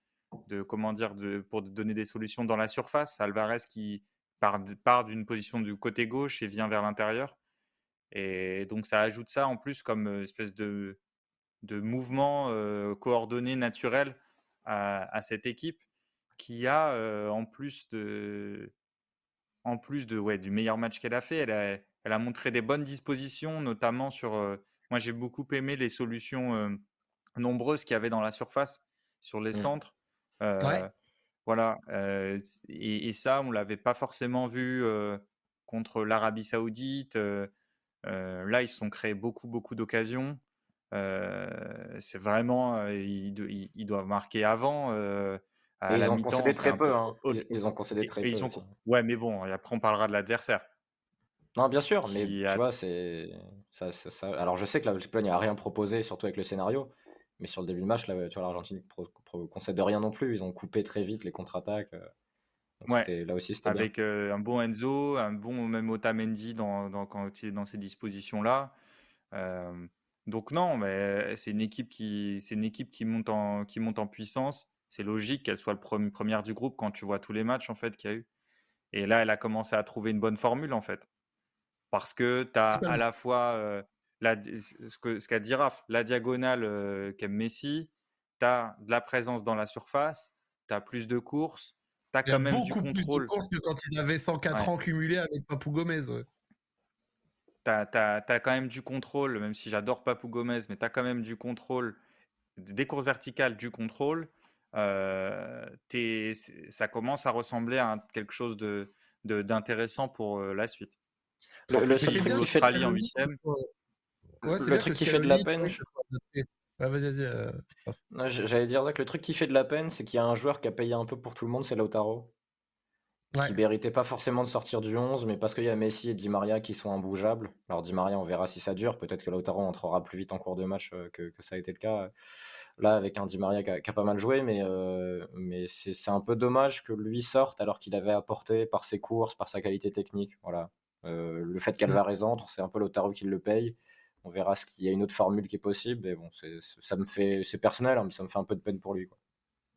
de, comment dire de, pour donner des solutions dans la surface. Alvarez qui part, part d'une position du côté gauche et vient vers l'intérieur. Et donc ça ajoute ça en plus comme espèce de, de mouvement coordonné naturel à, cette équipe qui a, en plus de, en plus de, ouais, du meilleur match qu'elle a fait, elle a, elle a montré des bonnes dispositions, notamment sur. moi, j'ai beaucoup aimé les solutions nombreuses qu'il y avait dans la surface, sur les mmh. centres. Voilà. Et, ça, on l'avait pas forcément vu contre l'Arabie Saoudite. Là, ils se sont créés beaucoup, beaucoup d'occasions. c'est vraiment, ils, doivent marquer avant. ils ont concédé très peu. Hein. Ils, ont concédé très peu. Ouais, mais bon, après on parlera de l'adversaire. Non, bien sûr, mais tu vois, c'est ça, Alors, je sais que l'Espagne n'a rien proposé, surtout avec le scénario. Mais sur le début du match, là, tu vois, l'Argentine ne concède rien non plus. Ils ont coupé très vite les contre-attaques. Ouais. Là aussi, Avec un bon Enzo, un bon même Otamendi dans, dans, quand il est dans ces dispositions-là. donc non, mais c'est une équipe qui, c'est une équipe qui monte en, qui monte en puissance. C'est logique qu'elle soit le premier, première du groupe quand tu vois tous les matchs en fait qu'il y a eu. Et là, elle a commencé à trouver une bonne formule en fait, parce que tu as à la fois ce qu'a dit Raph, la diagonale qu'aime Messi, tu as de la présence dans la surface, tu as plus de courses, tu as quand même du contrôle. Plus de courses que quand ils avaient 104 ans cumulés avec Papou Gomez. Tu as, quand même du contrôle, même si j'adore Papou Gomez, mais tu as quand même du contrôle, des courses verticales, du contrôle. ça commence à ressembler à quelque chose d'intéressant de, pour la suite. Le, le seul truc qui fait en huitième le Euh, j'allais dire que le truc qui fait de la peine, c'est qu'il y a un joueur qui a payé un peu pour tout le monde, c'est Lautaro. Qui méritait pas forcément de sortir du 11, mais parce qu'il y a Messi et Di Maria qui sont imbougeables. Alors Di Maria, on verra si ça dure. Peut-être que Lautaro entrera plus vite en cours de match euh, que, ça a été le cas. Là, avec un Di Maria qui a, pas mal joué, mais, euh, mais c'est un peu dommage que lui sorte alors qu'il avait apporté par ses courses, par sa qualité technique. Voilà. le fait qu'Alvarez entre, c'est un peu Lautaro qui le paye. On verra ce qu'il y a une autre formule qui est possible. Et bon, ça me fait, c'est personnel, hein, mais ça me fait un peu de peine pour lui. Quoi.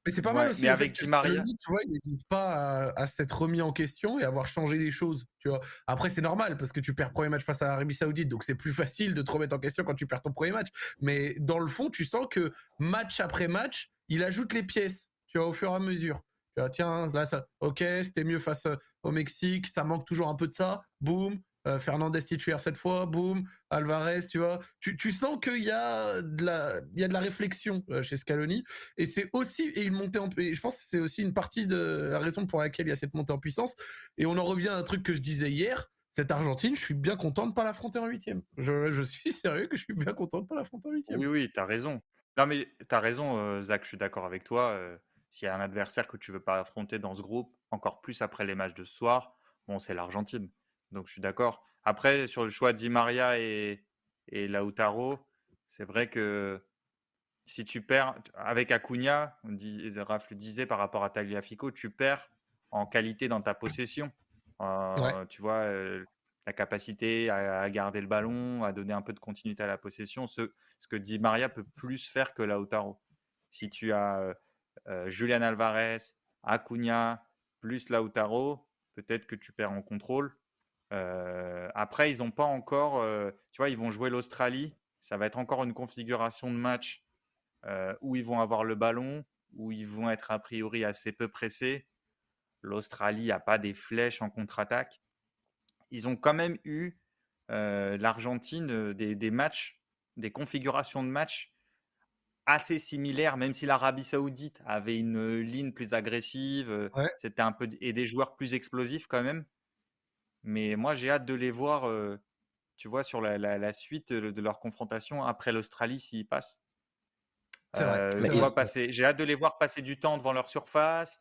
Mais c'est pas mal aussi. Mais avec Di Maria, tu vois, il n'hésite pas à, s'être remis en question et à avoir changé des choses. Tu vois. Après, c'est normal parce que tu perds premier match face à l'Arabie Saoudite, donc c'est plus facile de te remettre en question quand tu perds ton premier match. Mais dans le fond, tu sens que match après match, il ajoute les pièces. Tu vois, au fur et à mesure. Tu vois, tiens, là, ça, ok, c'était mieux face au Mexique, ça manque toujours un peu de ça. Boum, euh, Fernandez titulaire cette fois, boum, Alvarez, tu vois. Tu, sens qu'il y a de la, il y a de la réflexion euh, chez Scaloni, et c'est aussi et une montée en, je pense que c'est aussi une partie de la raison pour laquelle il y a cette montée en puissance. Et on en revient à un truc que je disais hier. Cette Argentine, je suis bien content de pas l'affronter en huitième. Je, je suis sérieux que je suis bien content de pas l'affronter en huitième. Oui, oui, tu as raison. Non, mais tu as raison, euh, Zach, je suis d'accord avec toi. S'il y a un adversaire que tu veux pas affronter dans ce groupe, encore plus après les matchs de ce soir, bon, c'est l'Argentine. Donc je suis d'accord. Après, sur le choix Di Maria et, et Lautaro, c'est vrai que si tu perds avec Acuna, on dit, Raph le disait par rapport à Tagliafico, tu perds en qualité dans ta possession. Euh, tu vois, euh, la capacité à, garder le ballon, à donner un peu de continuité à la possession, ce, ce que Di Maria peut plus faire que Lautaro. Si tu as euh, Julian Alvarez, Acuna, plus Lautaro, peut-être que tu perds en contrôle. Euh, après, ils n'ont pas encore, euh, tu vois, ils vont jouer l'Australie. Ça va être encore une configuration de match euh, où ils vont avoir le ballon, où ils vont être a priori assez peu pressés. L'Australie n'a pas des flèches en contre-attaque. Ils ont quand même eu l'Argentine des, matchs, des configurations de match assez similaires, même si l'Arabie Saoudite avait une ligne plus agressive, c'était un peu et des joueurs plus explosifs quand même. Mais moi, j'ai hâte de les voir, tu vois, sur la, suite de leur confrontation après l'Australie s'ils passent. J'ai hâte de les voir passer du temps devant leur surface,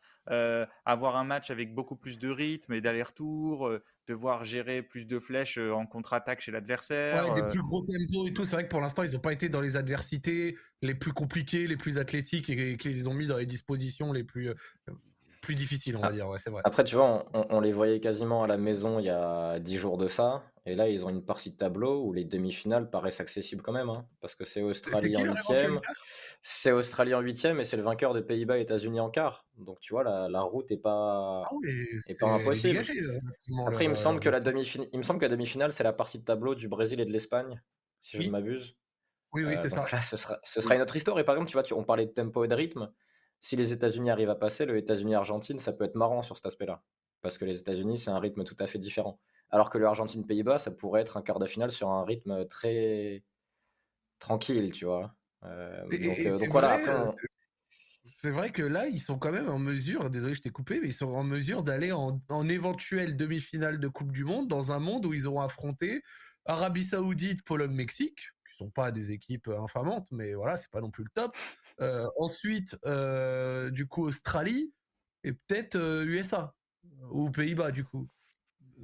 avoir un match avec beaucoup plus de rythme et d'aller-retour, de voir gérer plus de flèches en contre-attaque chez l'adversaire. Ouais, des plus gros tempos et tout. C'est vrai que pour l'instant, ils n'ont pas été dans les adversités les plus compliquées, les plus athlétiques et, qu'ils ont mis dans les dispositions les plus plus difficile, on va ah. dire, ouais, c'est vrai. Après, tu vois, on, les voyait quasiment à la maison il y a 10 jours de ça. Et là, ils ont une partie de tableau où les demi-finales paraissent accessibles quand même. Hein, parce que c'est Australie en huitième. C'est Australie en huitième et c'est le vainqueur des Pays-Bas et États-Unis en quart. Donc, tu vois, la, route n'est pas, ah est pas impossible. Euh, Après, il me semble que la demi-finale, il me semble que la demi-finale, c'est la partie de tableau du Brésil et de l'Espagne, si je ne m'abuse. Oui, oui, c'est euh, ça. Là, ce sera, ce sera une autre histoire. Et par exemple, tu vois, tu, on parlait de tempo et de rythme si les États-Unis arrivent à passer, le États-Unis-Argentine, ça peut être marrant sur cet aspect-là. Parce que les États-Unis, c'est un rythme tout à fait différent. Alors que le Argentine-Pays-Bas, ça pourrait être un quart de finale sur un rythme très tranquille, tu vois. Euh, donc, voilà, c'est vrai que là, ils sont quand même en mesure, désolé, je t'ai coupé, mais ils sont en mesure d'aller en, éventuelle demi-finale de Coupe du Monde dans un monde où ils auront affronté Arabie Saoudite, Pologne, Mexique, qui sont pas des équipes infamantes, mais voilà, c'est pas non plus le top. Euh, ensuite, euh, du coup, Australie et peut-être USA euh, ou Pays-Bas, du coup.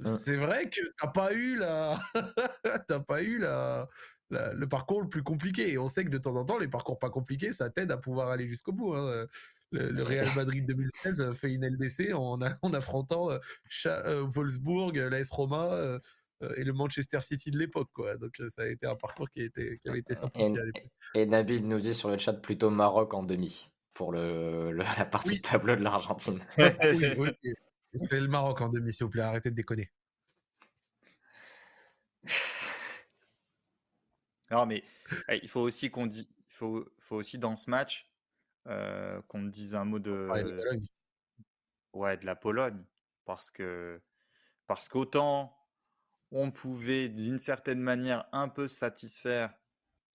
C'est vrai que t'as pas eu la, t'as pas eu la, le parcours le plus compliqué. Et on sait que de temps en temps, les parcours pas compliqués, ça t'aide à pouvoir aller jusqu'au bout. Hein. Le, Real Madrid 2016 fait une LDC en, en affrontant euh, Wolfsburg, l'AS Roma et le Manchester City de l'époque. Quoi. Donc ça a été un parcours qui, était, qui avait été simplifié à l'époque. Et Nabil nous dit sur le chat plutôt Maroc en demi pour le, la partie de tableau de l'Argentine. C'est le Maroc en demi, s'il vous plaît, arrêtez de déconner. Non, mais il faut aussi qu'on dit, faut, faut aussi dans ce match euh, qu'on dise un mot de, ouais, de la Pologne, parce que parce qu'autant on pouvait d'une certaine manière un peu satisfaire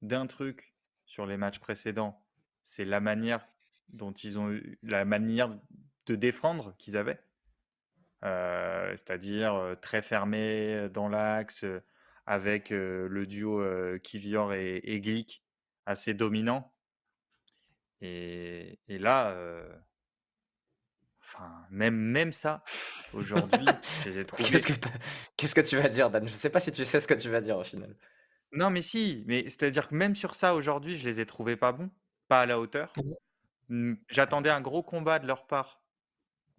d'un truc sur les matchs précédents, c'est la manière dont ils ont eu la manière de défendre qu'ils avaient, euh, c'est-à-dire euh, très fermé dans l'axe avec le duo Kivior et, et Glick assez dominant. Et, là, enfin, même, même ça, aujourd'hui, je les ai trouvés. Qu'est-ce que, tu vas dire, Dan? Je ne sais pas si tu sais ce que tu vas dire au final. Non, mais si, mais c'est-à-dire que même sur ça, aujourd'hui, je les ai trouvés pas bons, pas à la hauteur. J'attendais un gros combat de leur part.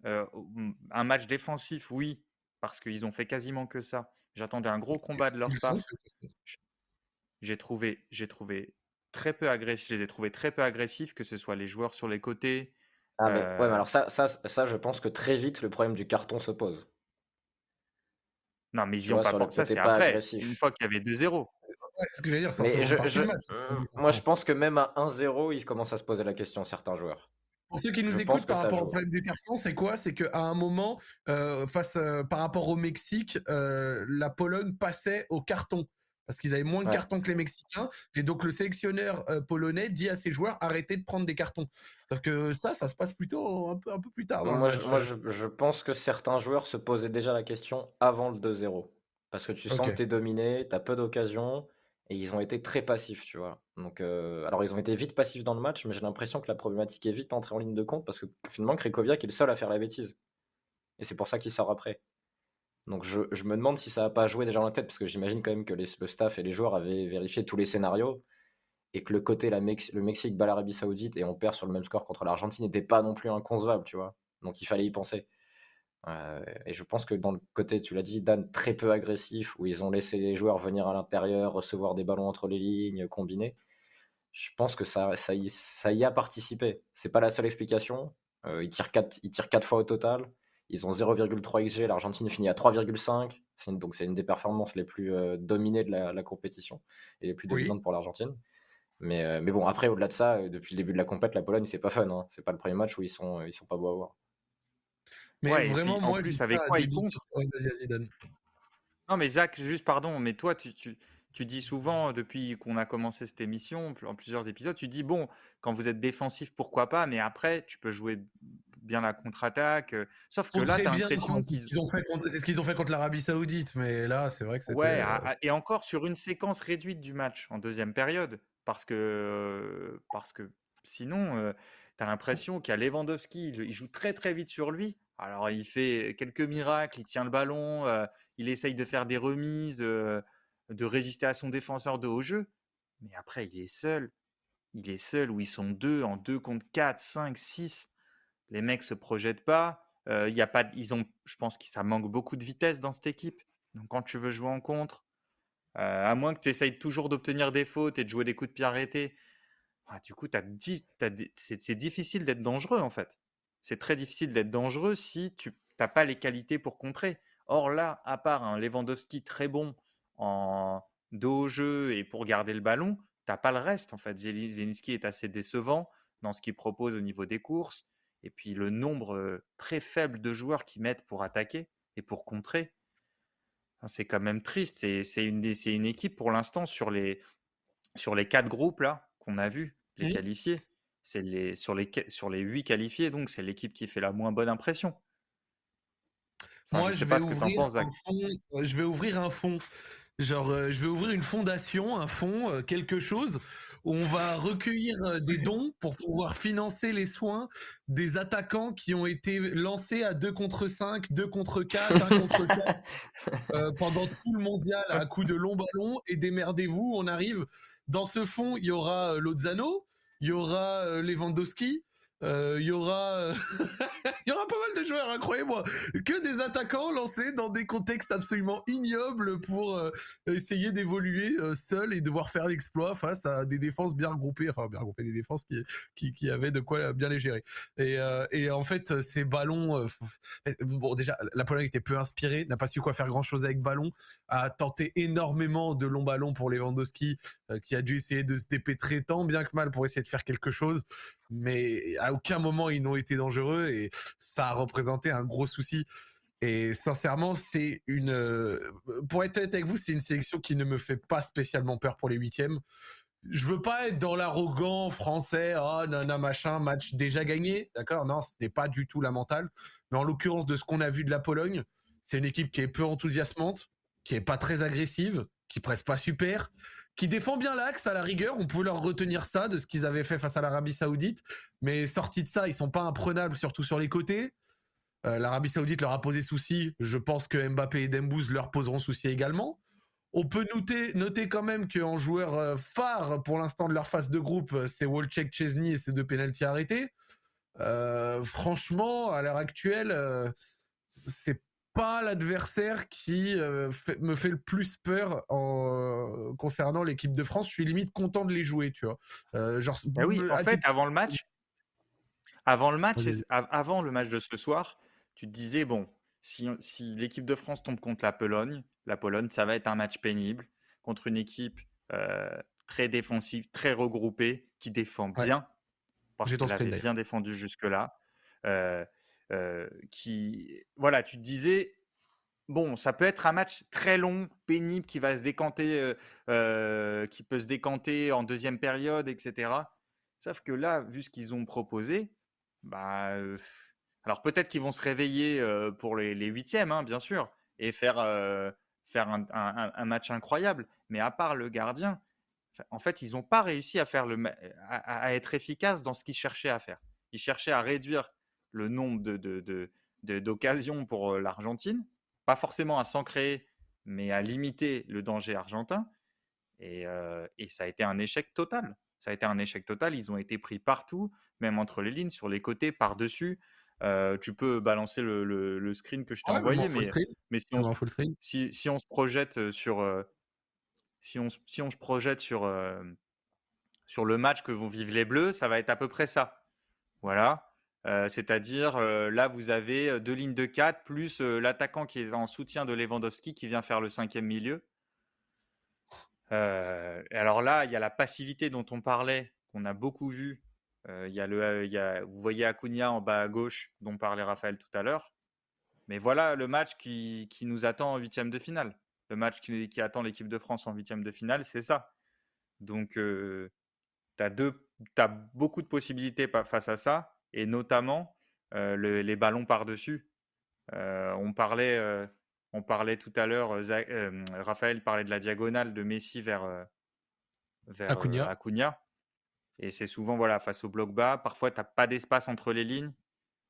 Mmh, un match défensif, oui, parce qu'ils ont fait quasiment que ça. J'attendais un gros combat de leur part. J'ai trouvé, j'ai trouvé très peu agressif. Je les ai trouvés très peu agressifs, que ce soit les joueurs sur les côtés. Ah mais, ouais, mais euh alors ça, ça, ça, je pense que très vite le problème du carton se pose. Non, mais ils n'y ont pas pensé. Ça, c'est après. Une fois qu'il y avait 2-0. c'est ce que j'allais dire. Ça mmh, moi, je pense que même à 1-0, ils commencent à se poser la question, certains joueurs. Pour ceux qui nous écoutent par rapport au problème du carton, c'est quoi? C'est qu'à un moment, euh, face, euh, par rapport au Mexique, euh, la Pologne passait au carton parce qu'ils avaient moins de cartons que les Mexicains. Et donc, le sélectionneur polonais dit à ses joueurs arrêtez de prendre des cartons. Sauf que ça, ça se passe plutôt un peu, un peu plus tard. moi, je, je, pense que certains joueurs se posaient déjà la question avant le 2-0. Parce que tu sens que tu es dominé, tu as peu d'occasions. Et ils ont été très passifs, tu vois. Donc, euh, alors, ils ont été vite passifs dans le match, mais j'ai l'impression que la problématique est vite entrée en ligne de compte parce que finalement, Krikoviak est le seul à faire la bêtise. Et c'est pour ça qu'il sort après. Donc, je, me demande si ça n'a pas joué déjà dans la tête parce que j'imagine quand même que le staff et les joueurs avaient vérifié tous les scénarios et que le côté le Mexique bat l'Arabie Saoudite et on perd sur le même score contre l'Argentine n'était pas non plus inconcevable, tu vois. Donc, il fallait y penser. Euh, et je pense que dans le côté, tu l'as dit, Dan, très peu agressif, où ils ont laissé les joueurs venir à l'intérieur, recevoir des ballons entre les lignes, combiner, je pense que ça, y, a participé. C'est pas la seule explication. Euh, ils, tirent 4, ils tirent 4 fois au total. Ils ont 0,3 XG. L'Argentine finit à 3,5. Donc c'est une des performances les plus euh, dominées de la, compétition et les plus dominantes pour l'Argentine. Mais, mais bon, après, au-delà de ça, depuis le début de la compète, la Pologne, c'est pas fun. Hein. C'est pas le premier match où ils sont, ils sont pas beaux à voir. Mais vraiment, moi, plus, avec quoi il compte Non, mais Zach, juste pardon, mais toi, tu, tu, tu dis souvent, depuis qu'on a commencé cette émission, en plusieurs épisodes, tu dis, bon, quand vous êtes défensif, pourquoi pas, mais après, tu peux jouer bien la contre-attaque. Sauf que là, tu as l'impression qu'ils ce qu'ils ont fait contre l'Arabie Saoudite, mais là, c'est vrai que c'était. Ouais, et encore sur une séquence réduite du match en deuxième période, parce que, parce que sinon, tu as l'impression qu'il y a Lewandowski, il joue très très vite sur lui. Alors, il fait quelques miracles, il tient le ballon, il essaye de faire des remises, de résister à son défenseur de haut jeu. Mais après, il est seul. Il est seul où ils sont deux, en deux contre quatre, cinq, six. Les mecs se projettent pas. Euh, y a pas, ils ont, je pense que ça manque beaucoup de vitesse dans cette équipe. Donc, quand tu veux jouer en contre, à moins que tu essayes toujours d'obtenir des fautes et de jouer des coups de pied arrêtés, ah, du coup, c'est difficile d'être dangereux en fait c'est très difficile d'être dangereux si tu n'as pas les qualités pour contrer. Or là, à part un Lewandowski très bon en dos au jeu et pour garder le ballon, tu n'as pas le reste. En fait, Zelinski est assez décevant. dans ce qu'ils proposent au niveau des courses, et puis le nombre très faible de joueurs qu'ils mettent pour attaquer et pour contrer. C'est quand même triste. C'est une, une équipe pour l'instant sur les, sur les quatre groupes là qu'on a vus, les qualifiés. C'est les, sur, les, sur les huit qualifiés, donc c'est l'équipe qui fait la moins bonne impression. Moi, je, vais ouvrir un fond, je vais ouvrir un fond. Genre, je vais ouvrir une fondation, un fond, quelque chose où on va recueillir des dons pour pouvoir financer les soins des attaquants qui ont été lancés à 2 contre 5, 2 contre 4, 1 contre 4 pendant tout le mondial à coup de longs ballons. Et démerdez-vous, on arrive. Dans ce fond, il y aura Lozano, il y aura Lewandowski, euh, il y aura il y aura pas mal de joueurs, incroyez-moi, que des attaquants lancés dans des contextes absolument ignobles pour euh, essayer d'évoluer euh, seuls et devoir faire l'exploit face à des défenses bien regroupées, enfin bien regroupées, des défenses qui, qui, qui avaient de quoi bien les gérer. Et, et en fait, ces ballons, bon déjà, la Pologne était peu inspirée, n'a pas su quoi faire grand-chose avec ballon, a tenté énormément de longs ballons pour Lewandowski, qui a dû essayer de se dépêtrer tant bien que mal pour essayer de faire quelque chose, mais à aucun moment ils n'ont été dangereux et ça a représenté un gros souci. Et sincèrement, c'est une, euh, pour être honnête avec vous, c'est une sélection qui ne me fait pas spécialement peur pour les huitièmes. Je veux pas être dans l'arrogant français, oh nana machin, match déjà gagné, d'accord? Non, ce n'est pas du tout la mentale. Mais en l'occurrence de ce qu'on a vu de la Pologne, c'est une équipe qui est peu enthousiasmante, qui est pas très agressive, qui presse pas super, qui défend bien l'axe à la rigueur. On pouvait leur retenir ça de ce qu'ils avaient fait face à l'Arabie Saoudite, mais sortis de ça, ils sont pas imprenables, surtout sur les côtés. Euh, L'Arabie Saoudite leur a posé souci. Je pense que Mbappé et Dembouz leur poseront souci également. On peut noter, noter quand même qu'en joueur euh, phare pour l'instant de leur phase de groupe, euh, c'est Wolchek Chesney et ses deux pénalties arrêtés. franchement, à l'heure actuelle, c'est pas l'adversaire qui euh, me fait le plus peur en, concernant l'équipe de France. Je suis limite content de les jouer, tu vois. Euh, genre, bah oui, en fait, avant le match, avant le match, avant le match de ce soir, tu te disais bon, si, si l'équipe de France tombe contre la Pologne, la Pologne, ça va être un match pénible contre une équipe euh, très défensive, très regroupée, qui défend bien. Parce qu'elle avait bien défendu jusque-là. Euh, euh, qui, voilà, tu te disais, bon, ça peut être un match très long, pénible, qui va se décanter, euh, euh, qui peut se décanter en deuxième période, etc. Sauf que là, vu ce qu'ils ont proposé, bah, alors peut-être qu'ils vont se réveiller pour les, huitièmes, hein, bien sûr, et faire, faire un, match incroyable. Mais à part le gardien, en fait, ils n'ont pas réussi à, faire le, à, être efficaces dans ce qu'ils cherchaient à faire. Ils cherchaient à réduire le nombre d'occasions de, pour euh, l'Argentine, pas forcément à s'en créer, mais à limiter le danger argentin. Euh, et, ça a été un échec total. Ça a été un échec total. Ils ont été pris partout, même entre les lignes, sur les côtés, par-dessus. Euh, tu peux balancer le, screen que je t'ai envoyé, mais, mais si, on se, si, on se projette sur, si on, si on se projette sur, sur le match que vont vivre les Bleus, ça va être à peu près ça. Voilà. Euh, c'est-à-dire, euh, là, vous avez euh, deux lignes de 4 plus l'attaquant qui est en soutien de Lewandowski qui vient faire le cinquième milieu. alors là, il y a la passivité dont on parlait, qu'on a beaucoup vu. il y a le, vous voyez Acuna en bas à gauche, dont parlait Raphaël tout à l'heure. Mais voilà le match qui, qui, nous attend en huitième de finale. Le match qui, qui attend l'équipe de France en huitième de finale, c'est ça. Donc, tu as, as beaucoup de possibilités face à ça et notamment les ballons par-dessus. on, parlait, on parlait tout à l'heure, Raphaël parlait de la diagonale de Messi vers, vers Acuna. Et c'est souvent voilà, face au bloc bas. Parfois, tu n'as pas d'espace entre les lignes,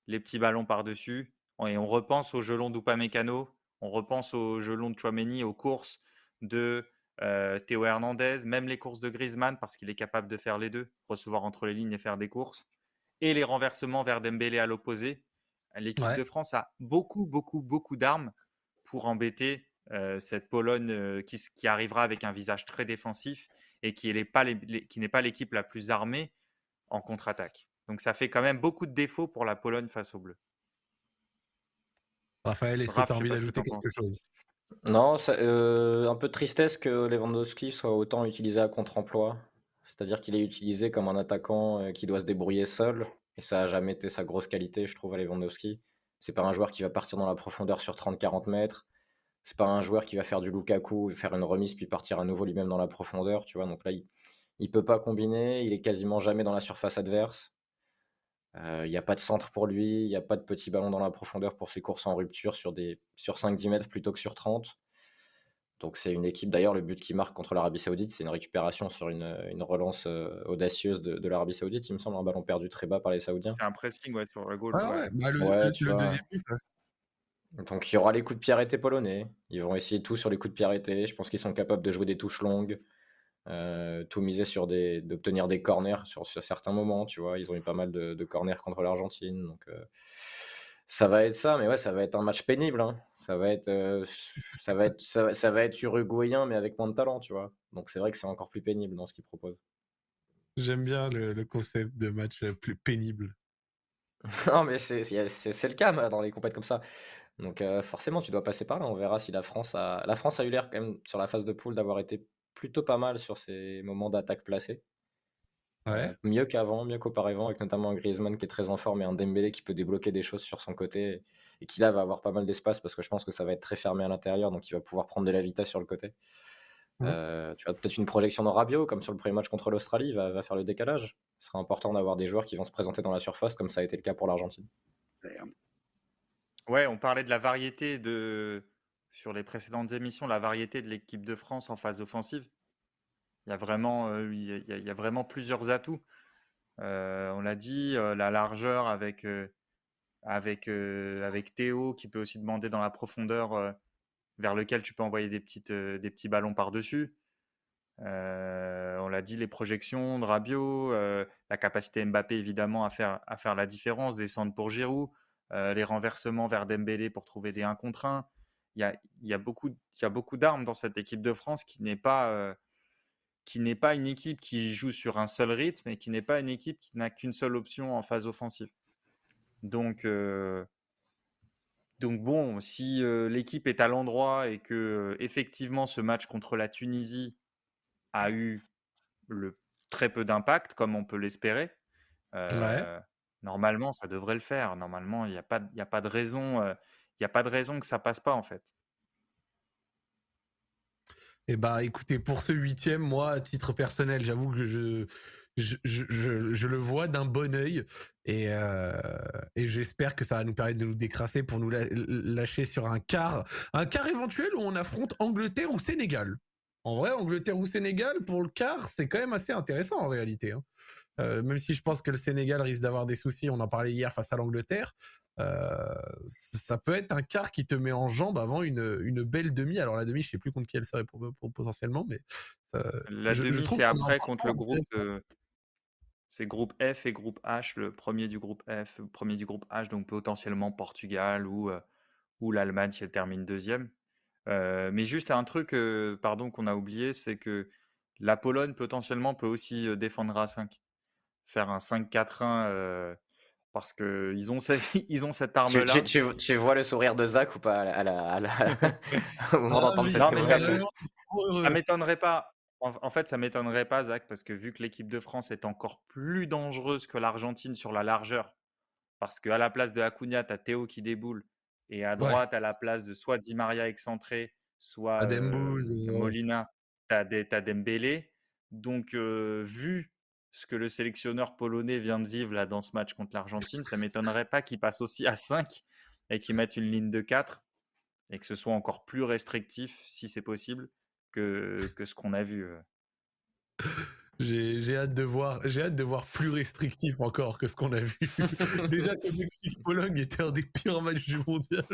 les petits ballons par-dessus. Et on repense au gelon d'Upamecano, on repense au gelon de Chouameni, aux courses de Théo Hernandez, même les courses de Griezmann, parce qu'il est capable de faire les deux, recevoir entre les lignes et faire des courses et les renversements vers Dembélé à l'opposé. L'équipe de France a beaucoup, beaucoup, beaucoup d'armes pour embêter euh, cette Pologne euh, qui, qui, arrivera avec un visage très défensif et qui n'est pas l'équipe la plus armée en contre-attaque. Donc ça fait quand même beaucoup de défauts pour la Pologne face aux Bleus. Raphaël, est-ce que tu as envie d'ajouter quelque chose? Non, euh, un peu de tristesse que Lewandowski soit autant utilisé à contre-emploi. C'est-à-dire qu'il est utilisé comme un attaquant qui doit se débrouiller seul. Et ça n'a jamais été sa grosse qualité, je trouve, à Lewandowski. C'est pas un joueur qui va partir dans la profondeur sur 30-40 mètres. C'est pas un joueur qui va faire du Lukaku, faire une remise puis partir à nouveau lui-même dans la profondeur, tu vois. Donc là, il, il peut pas combiner, il est quasiment jamais dans la surface adverse. Euh, il n'y a pas de centre pour lui, il n'y a pas de petit ballon dans la profondeur pour ses courses en rupture sur, sur 5-10 mètres plutôt que sur 30. Donc c'est une équipe, d'ailleurs, le but qui marque contre l'Arabie Saoudite, c'est une récupération sur une, relance euh, audacieuse de, l'Arabie Saoudite. Il me semble un ballon perdu très bas par les Saoudiens. C'est un pressing ouais, sur le goal. Ah bah, le, deuxième but. Donc il y aura les coups de pied arrêtés polonais. Ils vont essayer tout sur les coups de pied arrêtés. Je pense qu'ils sont capables de jouer des touches longues. Euh, tout miser sur des, d'obtenir des corners sur, certains moments, tu vois. Ils ont eu pas mal de, corners contre l'Argentine, donc euh, ça va être ça. Mais ouais, ça va être un match pénible. Hein. Ça va être, euh, ça va être, ça, va être uruguayen, mais avec moins de talent, tu vois. Donc c'est vrai que c'est encore plus pénible dans ce qu'ils proposent. J'aime bien le, concept de match plus pénible. non, mais c'est, le cas dans les compétitions comme ça. Donc forcément, tu dois passer par là. On verra si la France a, la France a eu l'air quand même sur la phase de poule d'avoir été plutôt pas mal sur ces moments d'attaque placée. Ouais. mieux qu'avant, mieux qu'auparavant, avec notamment un Griezmann qui est très en forme et un Dembélé qui peut débloquer des choses sur son côté et qui là va avoir pas mal d'espace parce que je pense que ça va être très fermé à l'intérieur, donc il va pouvoir prendre de la vitesse sur le côté. Euh, tu as peut-être une projection dans Rabiot, comme sur le premier match contre l'Australie, va, va faire le décalage. Ce sera important d'avoir des joueurs qui vont se présenter dans la surface, comme ça a été le cas pour l'Argentine. Ouais, on parlait de la variété de, sur les précédentes émissions la variété de l'équipe de France en phase offensive. Il y a vraiment, euh, il, y a, vraiment plusieurs atouts. Euh, on l'a dit, euh, la largeur avec, avec, avec Théo qui peut aussi demander dans la profondeur vers lequel tu peux envoyer des, petites, des petits ballons par-dessus. on l'a dit, les projections de Rabiot, la capacité Mbappé évidemment à faire, à faire la différence, descendre pour Giroud, les renversements vers Dembélé pour trouver des 1 contre 1 il y a, beaucoup, beaucoup d'armes dans cette équipe de France qui n'est pas, euh, qui n'est pas une équipe qui joue sur un seul rythme et qui n'est pas une équipe qui n'a qu'une seule option en phase offensive. Donc, euh, donc bon, si euh, l'équipe est à l'endroit et que effectivement ce match contre la Tunisie a eu le très peu d'impact, comme on peut l'espérer, normalement ça devrait le faire. Normalement, il n'y a pas, a pas de raison il n'y a pas de raison que ça passe pas en fait. Eh bah écoutez, pour ce huitième, moi, à titre personnel, j'avoue que je, le vois d'un bon oeil et, euh, et j'espère que ça va nous permettre de nous décrasser pour nous lâcher sur un quart, un quart éventuel où on affronte Angleterre ou Sénégal. En vrai, Angleterre ou Sénégal, pour le quart, c'est quand même assez intéressant en réalité. Hein. Euh, même si je pense que le Sénégal risque d'avoir des soucis, on en parlait hier face à l'Angleterre. Euh, ça peut être un quart qui te met en jambe avant une, une belle demi. Alors la demi, je sais plus contre qui elle serait potentiellement, mais la demi c'est après contre le groupe. c'est groupe F et groupe H. Le premier du groupe F, le premier du groupe H, donc potentiellement Portugal ou euh, ou l'Allemagne si elle termine deuxième. Euh, mais juste un truc, pardon, qu'on a oublié, c'est que la Pologne potentiellement peut aussi défendre à 5 faire un 5-4-1 parce qu'ils ont, cette, ils ont cette arme-là. Tu, tu, vois le sourire de Zach ou pas à la, à la, au moment d'entendre cette ça, m'étonnerait pas. En, fait, ça m'étonnerait pas, Zach, parce que vu que l'équipe de France est encore plus dangereuse que l'Argentine sur la largeur, parce qu'à la place de Acuna, tu as Théo qui déboule, et à droite, à la place de soit Di Maria excentré, soit Molina, tu as, as, Dembélé. Donc, vu ce que le sélectionneur polonais vient de vivre là dans ce match contre l'Argentine, ça m'étonnerait pas qu'il passe aussi à 5 et qu'il mette une ligne de 4 et que ce soit encore plus restrictif, si c'est possible, que, que ce qu'on a vu. J'ai hâte de voir, j'ai hâte de voir plus restrictif encore que ce qu'on a vu. Déjà que Mexique-Pologne était un des pires matchs du mondial.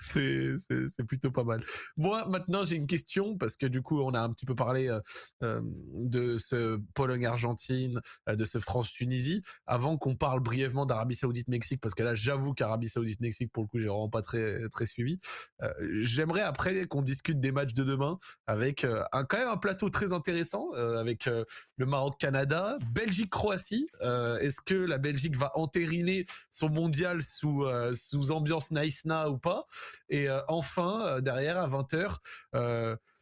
C'est, c'est, plutôt pas mal. Moi, maintenant, j'ai une question parce que du coup, on a un petit peu parlé euh, euh de ce Pologne-Argentine, euh, de ce France-Tunisie. Avant qu'on parle brièvement d'Arabie Saoudite-Mexique, parce que là, j'avoue qu'Arabie Saoudite-Mexique, pour le coup, j'ai vraiment pas très, très suivi. J'aimerais après qu'on discute des matchs de demain avec un, quand même un plateau très intéressant, avec le Maroc-Canada, Belgique-Croatie. Euh, est-ce que la Belgique va entériner son mondial sous, euh, ambiance nice ou pas? Et euh, enfin, derrière, à 20h,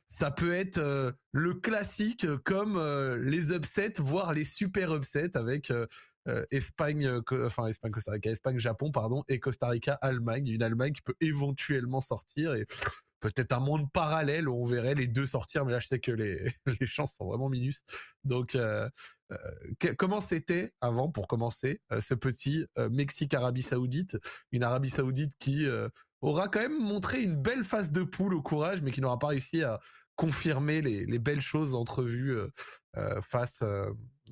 ça peut être le classique comme les upsets, voire les super upsets avec Espagne, enfin Espagne, Costa Rica, Espagne, Japon, pardon, et Costa Rica, Allemagne. Une Allemagne qui peut éventuellement sortir et peut-être un monde parallèle où on verrait les deux sortir, mais là je sais que les, chances sont vraiment minus. Donc comment c'était avant, pour commencer, ce petit Mexique-Arabie Saoudite, une Arabie Saoudite qui aura quand même montré une belle phase de poule au courage, mais qui n'aura pas réussi à confirmer les, belles choses entrevues face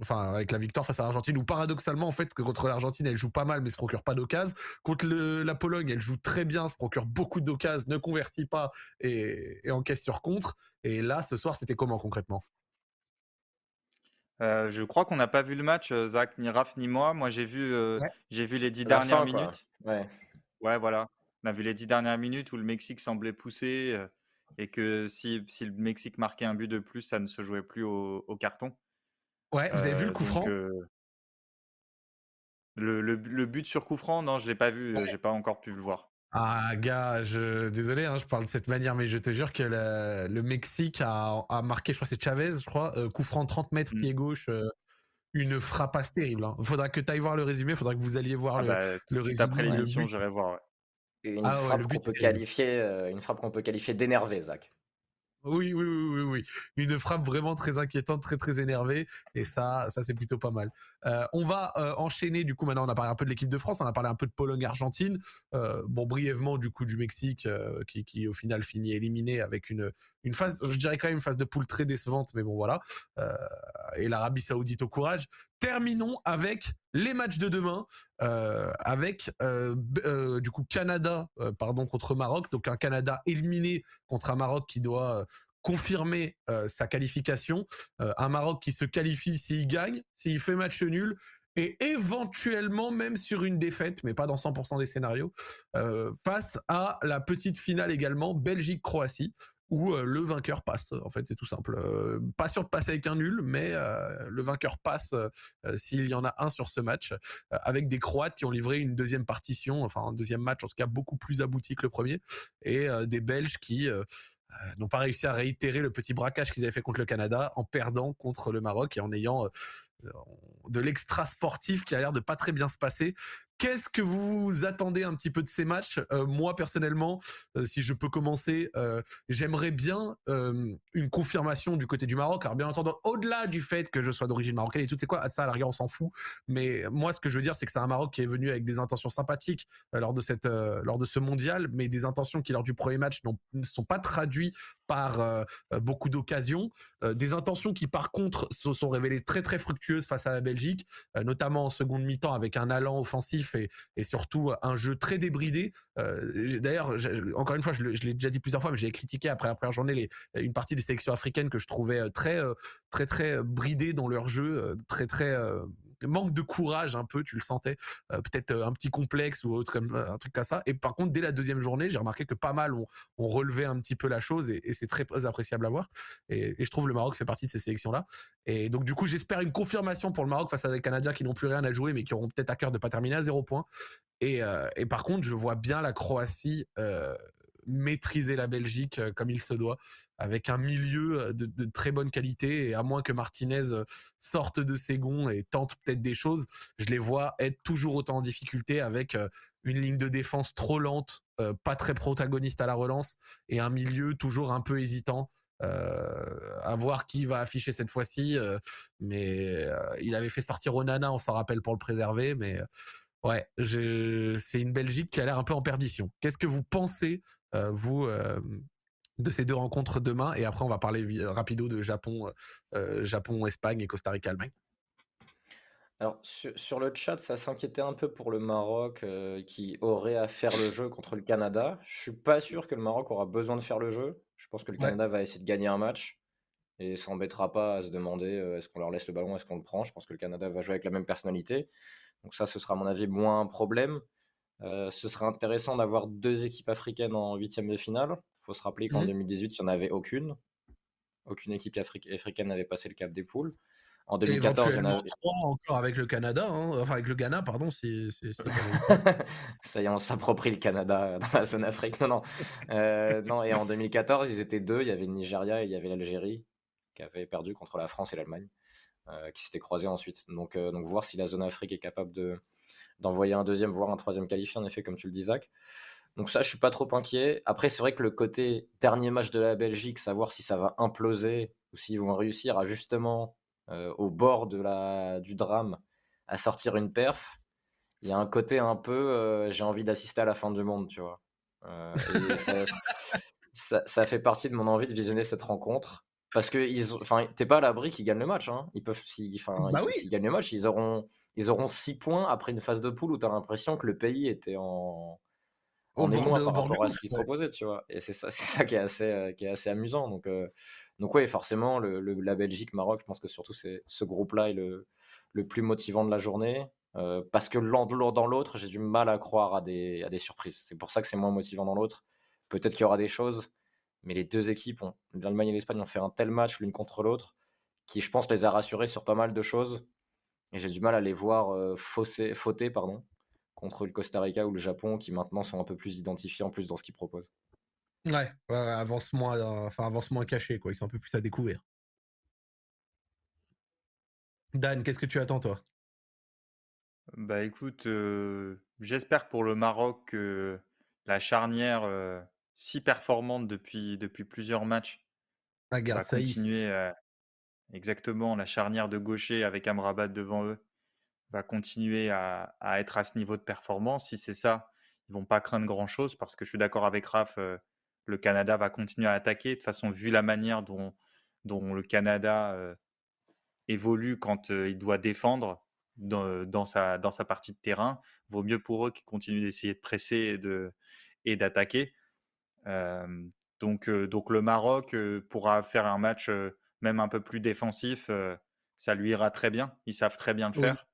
enfin avec la victoire face à l'Argentine où paradoxalement en fait que contre l'Argentine elle joue pas mal mais se procure pas d'occasion contre la Pologne elle joue très bien se procure beaucoup d'occasions ne convertit pas et, et encaisse sur contre et là ce soir c'était comment concrètement? Euh, je crois qu'on n'a pas vu le match, euh, Zach, ni Raph, ni moi. Moi, j'ai vu, euh, j'ai vu les dix dernières minutes. Ouais. Ouais, voilà. On a vu les dix dernières minutes où le Mexique semblait pousser et que si, si le Mexique marquait un but de plus, ça ne se jouait plus au, au carton. Ouais, vous avez vu le coup franc? le, le, le, but sur coup franc, non, je l'ai pas vu, j'ai pas encore pu le voir. Ah gars, je désolé, hein, je parle de cette manière, mais je te jure que le, Mexique a, a, marqué, je crois c'est Chavez, je crois, euh, coup franc 30 mètres mmh. pied gauche, euh, une frappasse terrible. Hein. Faudra que tu ailles voir le résumé, faudra que vous alliez voir ah le, bah, le résumé. Après l'émission, j'irai voir. Ouais. Une, ah, frappe qu'on peut qualifier, euh, une frappe qu'on peut qualifier d'énervé, Zach. Oui, oui, oui, oui, oui. Une frappe vraiment très inquiétante, très très énervée, et ça, ça c'est plutôt pas mal. Euh, on va euh, enchaîner. Du coup, maintenant, on a parlé un peu de l'équipe de France, on a parlé un peu de Pologne-Argentine. Euh, bon, brièvement, du coup, du Mexique, qui, qui au final finit éliminé avec une une phase, je dirais quand même une phase de poule très décevante, mais bon voilà. et l'Arabie Saoudite au courage. Terminons avec les matchs de demain, avec du coup Canada, pardon contre Maroc, donc un Canada éliminé contre un Maroc qui doit confirmer sa qualification. un Maroc qui se qualifie s'il gagne, s'il fait match nul, et éventuellement même sur une défaite, mais pas dans 100% des scénarios, face à la petite finale également, Belgique-Croatie, où le vainqueur passe. En fait, c'est tout simple. pas sûr de passer avec un nul, mais le vainqueur passe s'il y en a un sur ce match, avec des Croates qui ont livré une deuxième partition, enfin un deuxième match en tout cas beaucoup plus abouti que le premier, et des Belges qui n'ont pas réussi à réitérer le petit braquage qu'ils avaient fait contre le Canada en perdant contre le Maroc et en ayant de l'extra sportif qui a l'air de pas très bien se passer. Qu'est-ce que vous attendez un petit peu de ces matchs? Euh, Moi personnellement, euh, si je peux commencer, euh, j'aimerais bien une confirmation du côté du Maroc. Alors bien entendu, au-delà du fait que je sois d'origine marocaine et tout, c'est quoi? Ça, à la rigueur, on s'en fout. Mais moi, ce que je veux dire, c'est que c'est un Maroc qui est venu avec des intentions sympathiques lors de lors de ce mondial, mais des intentions qui lors du premier match ne sont pas traduites par beaucoup d'occasions, des intentions qui par contre se sont révélées très très fructueuses face à la Belgique, notamment en seconde mi-temps avec un allant offensif et, surtout un jeu très débridé. Euh, d'ailleurs, encore une fois, je l'ai déjà dit plusieurs fois, mais j'ai critiqué après la première journée une partie des sélections africaines que je trouvais euh, très, euh, très, très bridées dans leur jeu, très, très manque de courage un peu, tu le sentais, peut-être un petit complexe ou autre comme un truc comme ça. Et par contre, dès la deuxième journée, j'ai remarqué que pas mal ont, relevé un petit peu la chose et, c'est très, appréciable à voir. Et, je trouve le Maroc fait partie de ces sélections-là. Et donc du coup, j'espère une confirmation pour le Maroc face à des Canadiens qui n'ont plus rien à jouer, mais qui auront peut-être à cœur de pas terminer à zéro point. Et, par contre, je vois bien la Croatie maîtriser la Belgique comme il se doit, avec un milieu de, très bonne qualité. Et à moins que Martinez sorte de ses gonds et tente peut-être des choses, je les vois être toujours autant en difficulté avec une ligne de défense trop lente, pas très protagoniste à la relance, et un milieu toujours un peu hésitant. à voir qui va afficher cette fois-ci, mais il avait fait sortir Onana, on s'en rappelle pour le préserver, mais ouais, c'est une Belgique qui a l'air un peu en perdition. Qu'est-ce que vous pensez euh, vous, euh, de ces deux rencontres demain. Et après, on va parler rapido de Japon, euh, Japon, Espagne et Costa Rica, Allemagne. Alors, sur, le chat, ça s'inquiétait un peu pour le Maroc qui aurait à faire le jeu contre le Canada. Je suis pas sûr que le Maroc aura besoin de faire le jeu. Je pense que le Canada va essayer de gagner un match et s'embêtera pas à se demander est-ce qu'on leur laisse le ballon, est-ce qu'on le prend. Je pense que le Canada va jouer avec la même personnalité. Donc ça, ce sera à mon avis moins un problème. Euh, ce serait intéressant d'avoir deux équipes africaines en huitième de finale. Il faut se rappeler qu'en 2018, mmh il n'y en avait aucune. Aucune équipe africaine n'avait passé le cap des poules. En 2014, il y en a trois encore avec le Canada, hein, enfin avec le Ghana, pardon. Si, Ça y est, on s'approprie le Canada dans la zone Afrique. Non, non. Euh, non, et en 2014, ils étaient deux. Il y avait le Nigeria et il y avait l'Algérie qui avait perdu contre la France et l'Allemagne, euh, qui s'étaient croisés ensuite. Donc, euh, donc voir si la zone Afrique est capable de d'envoyer un deuxième, voire un troisième qualifié, en effet, comme tu le dis, Zach. Donc ça, je suis pas trop inquiet. Après, c'est vrai que le côté dernier match de la Belgique, savoir si ça va imploser ou s'ils vont réussir à justement, euh, au bord de la, du drame, à sortir une perf, il y a un côté un peu, euh, j'ai envie d'assister à la fin du monde, tu vois. Euh, ça, fait partie de mon envie de visionner cette rencontre. Parce que ils enfin, t'es pas à l'abri qu'ils gagnent le match. Hein. Ils peuvent, s'ils, bah gagnent le match, ils auront, ils auront 6 points après une phase de poule où tu as l'impression que le pays était en, est loin par rapport à ce qu'il proposait, tu vois. Et c'est ça, c'est ça qui est assez, euh, qui est assez amusant. Donc, euh, donc oui, forcément, le, la Belgique, Maroc, je pense que surtout c'est ce groupe-là est le, le plus motivant de la journée. Euh, parce que l'un dans l'autre, j'ai du mal à croire à des, à des surprises. C'est pour ça que c'est moins motivant dans l'autre. Peut-être qu'il y aura des choses, mais les deux équipes, l'Allemagne et l'Espagne, ont fait un tel match l'une contre l'autre qui, je pense, les a rassurés sur pas mal de choses. Et j'ai du mal à les voir fausser, fauter, pardon contre le Costa Rica ou le Japon qui maintenant sont un peu plus identifiés en plus dans ce qu'ils proposent. Ouais, avance moins, enfin avance moins caché quoi. Ils sont un peu plus à découvrir. Dan, qu'est-ce que tu attends toi? Bah écoute, euh, j'espère pour le Maroc que la charnière euh, si performante depuis, depuis plusieurs matchs va continuer. Exactement la charnière de gaucher avec Amrabat devant eux va continuer à, être à ce niveau de performance. Si c'est ça, ils vont pas craindre grand-chose parce que je suis d'accord avec Raph, euh, le Canada va continuer à attaquer. De toute façon, vu la manière dont, le Canada euh, évolue quand euh, il doit défendre dans, sa, partie de terrain, vaut mieux pour eux qu'ils continuent d'essayer de presser et, d'attaquer. donc le Maroc pourra faire un match même un peu plus défensif. ça lui ira très bien. Ils savent très bien le faire.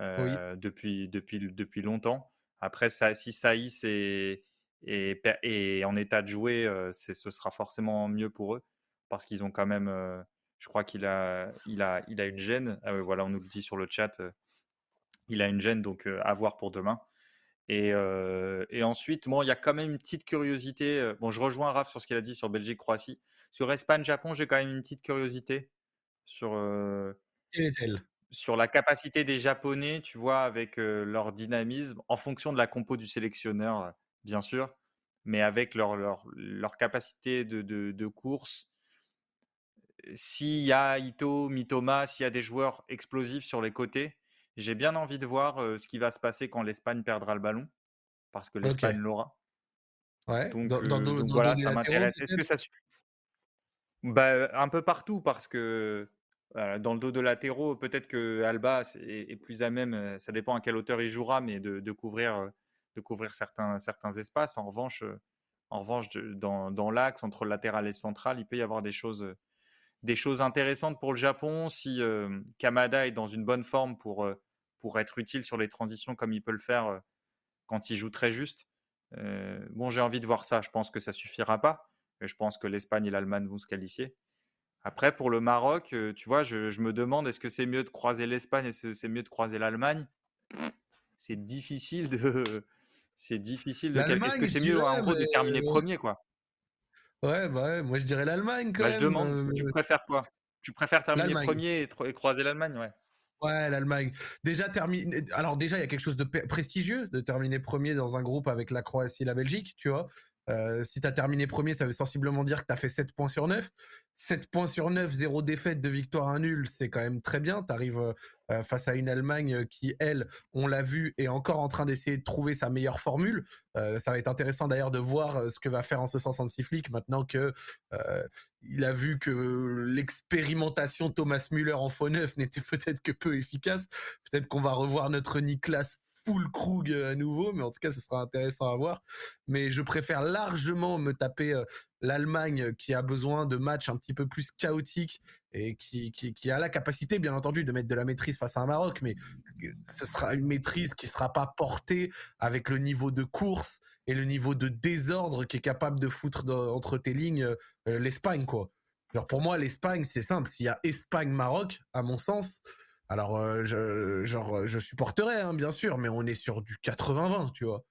Euh, depuis, depuis, depuis longtemps. Après, ça, si Saïs est, est, en état de jouer, euh, ce sera forcément mieux pour eux parce qu'ils ont quand même, euh, je crois qu'il a, il a, il a une gêne. Ah voilà, on nous le dit sur le chat. il a une gêne, donc à voir pour demain. Et, et, ensuite, bon, il y a quand même une petite curiosité. Bon, je rejoins Raph sur ce qu'il a dit sur Belgique-Croatie. Sur Espagne-Japon, j'ai quand même une petite curiosité sur. Est-elle sur la capacité des Japonais, tu vois, avec leur dynamisme, en fonction de la compo du sélectionneur, bien sûr, mais avec leur, leur, leur capacité de, de, course. S'il y a Ito, Mitoma, s'il y a des joueurs explosifs sur les côtés, j'ai bien envie de voir ce qui va se passer quand l'Espagne perdra le ballon, parce que l'Espagne l'aura. Ouais. Donc, voilà, ça m'intéresse. Est-ce que ça bah, un peu partout, parce que dans le dos de latéraux, peut-être que Alba est, plus à même, ça dépend à quelle hauteur il jouera, mais de, couvrir, de couvrir certains, certains espaces. En revanche, en revanche dans, dans l'axe entre latéral et central, il peut y avoir des choses, des choses intéressantes pour le Japon. Si Kamada est dans une bonne forme pour, pour être utile sur les transitions comme il peut le faire quand il joue très juste, bon, j'ai envie de voir ça. Je pense que ça suffira pas. Je pense que l'Espagne et l'Allemagne vont se qualifier. Après, pour le Maroc, tu vois, je, me demande est-ce que c'est mieux de croiser l'Espagne? Et c'est mieux de croiser l'Allemagne? C'est difficile de. C'est difficile de. Est-ce que c'est mieux, en gros, de terminer premier, quoi? Ouais, bah moi je dirais l'Allemagne quand bah, Je demande, tu préfères quoi? Tu préfères terminer premier et, croiser l'Allemagne, ouais. Ouais, l'Allemagne. Déjà terminé. Alors déjà, il y a quelque chose de prestigieux de terminer premier dans un groupe avec la Croatie et la Belgique, tu vois? Euh, si tu as terminé premier, ça veut sensiblement dire que tu as fait 7 points sur 9. 7 points sur 9, 0 défaite, de victoire, 1 nul, c'est quand même très bien. Tu arrives euh, euh, face à une Allemagne qui, elle, on l'a vu, est encore en train d'essayer de trouver sa meilleure formule. ça va être intéressant d'ailleurs de voir ce que va faire en ce sens Hansi Flick maintenant que il a vu que l'expérimentation Thomas Müller en faux neuf n'était peut-être que peu efficace. Peut-être qu'on va revoir notre Niklas full Krug euh, à nouveau, mais en tout cas, ce sera intéressant à voir. Mais je préfère largement me taper euh, l'Allemagne qui a besoin de matchs un petit peu plus chaotiques et qui, a la capacité, bien entendu, de mettre de la maîtrise face à un Maroc, mais ce sera une maîtrise qui sera pas portée avec le niveau de course et le niveau de désordre qui est capable de foutre entre tes lignes euh, l'Espagne, quoi. Pour moi, l'Espagne, c'est simple. S'il y a Espagne-Maroc, à mon sens, alors euh, je, genre, je supporterais, hein, bien sûr, mais on est sur du 80-20, tu vois.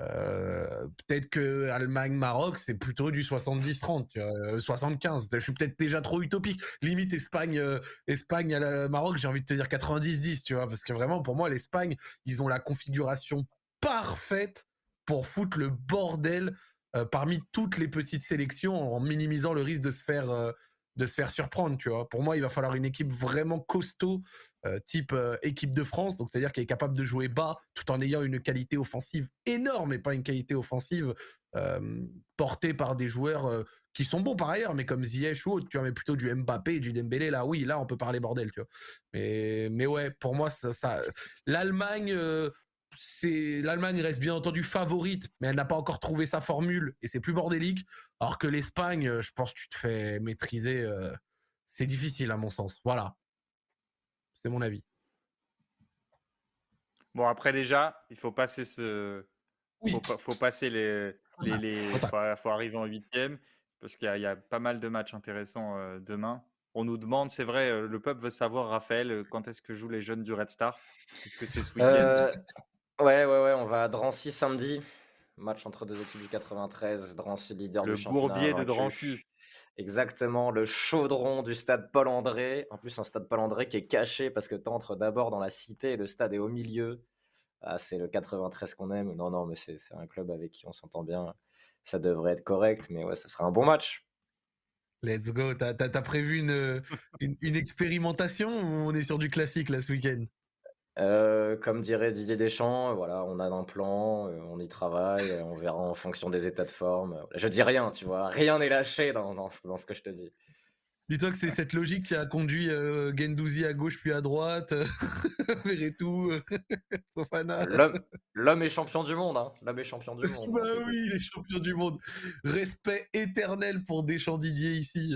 Euh, peut-être que Allemagne-Maroc, c'est plutôt du 70-30, 75. Je suis peut-être déjà trop utopique. Limite Espagne, Espagne Maroc, j'ai envie de te dire 90-10, tu vois, parce que vraiment, pour moi, l'Espagne, ils ont la configuration parfaite pour foutre le bordel euh, parmi toutes les petites sélections en minimisant le risque de se faire euh, de se faire surprendre, tu vois. Pour moi, il va falloir une équipe vraiment costaud, euh, type équipe de France, donc c'est-à-dire qu'elle est capable de jouer bas tout en ayant une qualité offensive énorme et pas une qualité offensive portée par des joueurs qui sont bons par ailleurs, mais comme Ziyech ou autre, tu vois, mais plutôt du Mbappé et du Dembélé, là, oui, là, on peut parler bordel, tu vois. Mais, mais ouais, pour moi, ça l'Allemagne, c'est l'Allemagne reste bien entendu favorite, mais elle n'a pas encore trouvé sa formule et c'est plus bordélique. Alors que l'Espagne, euh, je pense que tu te fais maîtriser. Euh, c'est difficile à mon sens. Voilà, c'est mon avis. Bon après déjà, il faut passer ce, faut, faut, passer les, les, Faut, arriver en huitième parce qu'il y, a pas mal de matchs intéressants euh, demain. On nous demande, c'est vrai, le peuple veut savoir, Raphaël, quand est-ce que jouent les jeunes du Red Star? Est-ce que c'est ce week-end? Ouais, ouais, ouais, on va à Drancy samedi. Match entre deux équipes du 93. Drancy leader du championnat. Le bourbier de Drancy. Exactement, le chaudron du stade Paul-André. En plus, un stade Paul-André qui est caché parce que tu entres d'abord dans la cité et le stade est au milieu. Ah, c'est le 93 qu'on aime. Non, non, mais c'est un club avec qui on s'entend bien. Ça devrait être correct, mais ouais, ce sera un bon match. Let's go. T'as as, prévu une, une, une, expérimentation ou on est sur du classique là ce week-end? Euh, comme dirait Didier Deschamps, voilà, on a un plan, euh, on y travaille, on verra en fonction des états de forme. Je dis rien, tu vois, rien n'est lâché dans, dans, ce que je te dis. Dis-toi que c'est cette logique qui a conduit euh, Gendouzi à gauche puis à droite, Verretou, Fofana. L'homme est champion du monde, hein. L'homme est champion du monde. bah oui, il est champion du monde. Respect éternel pour Deschamps Didier ici.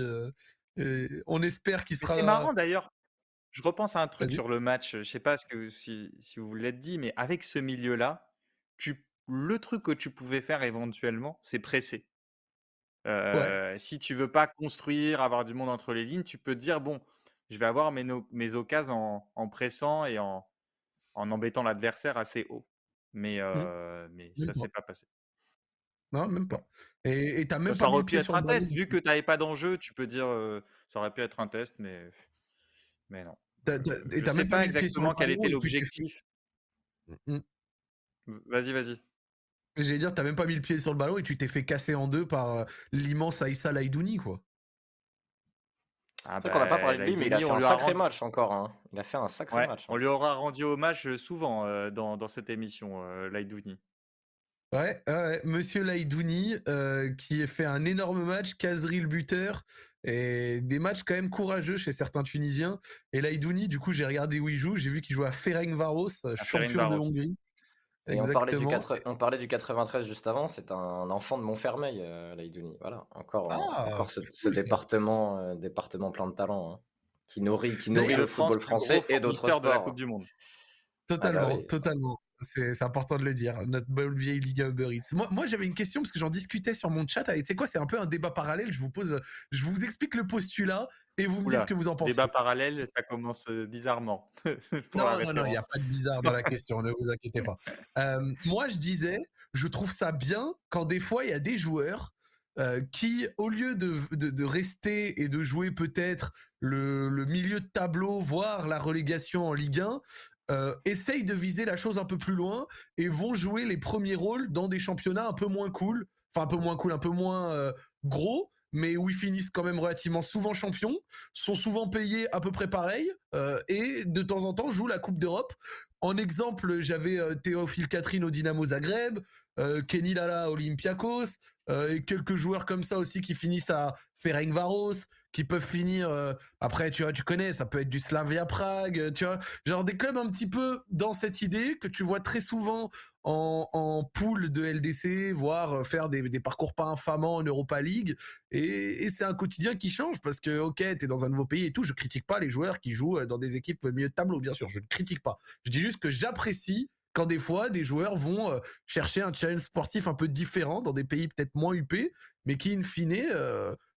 on espère qu'il sera. C'est marrant d'ailleurs. Je repense à un truc sur le match. Je sais pas ce que, si, si vous l'êtes dit, mais avec ce milieu-là, tu, le truc que tu pouvais faire éventuellement, c'est presser. Si tu veux pas construire, avoir du monde entre les lignes, tu peux dire bon, je vais avoir mes, mes occasions en, pressant et en, en embêtant l'adversaire assez haut. Mais, mmh. mais ça s'est pas passé. Non, même pas. Et même ça aurait pu être un test. Vu que tu n'avais pas d'enjeu, tu peux dire ça aurait pu être un test, mais mais non. Je ne sais pas exactement quel était l'objectif. Mmh vas-y, vas-y. J'allais dire, t'as même pas mis le pied sur le ballon et tu t'es fait casser en deux par euh, l'immense Aïssa Laïdouni, quoi. Ah bah, qu'on n'a pas parlé de lui, mais il a fait un sacré match encore. Hein. Il a fait un sacré match. On hein. lui aura rendu hommage euh, souvent euh, dans, dans, cette émission, euh, Laïdouni. Ouais, ouais, Monsieur Laïdouni, qui a fait un énorme match, Kazri le buteur, et des matchs quand même courageux chez certains Tunisiens. Et Laïdouni, du coup, j'ai regardé où il joue. J'ai vu qu'il jouait à Ferencvaros, champion de Hongrie. Et on parlait, du on parlait, du 93 juste avant, c'est un enfant de Montfermeil, euh, Laïdouni. Voilà, encore, ah, encore ce, département, euh, département plein de talent, hein, qui nourrit, qui nourrit le football français et d'autres sports. de la Coupe du Monde. Totalement, ah bah totalement. C'est important de le dire. Notre bonne vieille Liga Uber Eats. Moi, moi j'avais une question parce que j'en discutais sur mon chat. Tu sais quoi, c'est un peu un débat parallèle. Je vous pose, je vous explique le postulat et vous me dites ce que vous en pensez. Débat parallèle, ça commence euh, bizarrement. non, non, non, il n'y a pas de bizarre dans la question. ne vous inquiétez pas. Euh, moi, je disais, je trouve ça bien quand des fois il y a des joueurs euh, qui, au lieu de, de, rester et de jouer peut-être le, le, milieu de tableau, voire la relégation en Ligue 1, euh, essayent de viser la chose un peu plus loin et vont jouer les premiers rôles dans des championnats un peu moins cool, enfin un peu moins cool, un peu moins euh, gros, mais où ils finissent quand même relativement souvent champions, sont souvent payés à peu près pareil, euh, et de temps en temps jouent la Coupe d'Europe. En exemple, j'avais Théophile Catherine au Dynamo Zagreb, Kenny Lala Olympiakos, et quelques joueurs comme ça aussi qui finissent à Ferencvaros, qui peuvent finir euh, après tu vois tu connais ça peut être du Slavia Prague euh, tu vois genre des clubs un petit peu dans cette idée que tu vois très souvent en, en poule de LDC voire euh, faire des, parcours pas infamants en Europa League et, et c'est un quotidien qui change parce que ok t'es dans un nouveau pays et tout je critique pas les joueurs qui jouent dans des équipes milieu de tableau bien sûr je ne critique pas. Je dis juste que j'apprécie quand des fois des joueurs vont chercher un challenge sportif un peu différent dans des pays peut-être moins huppés mais qui in fine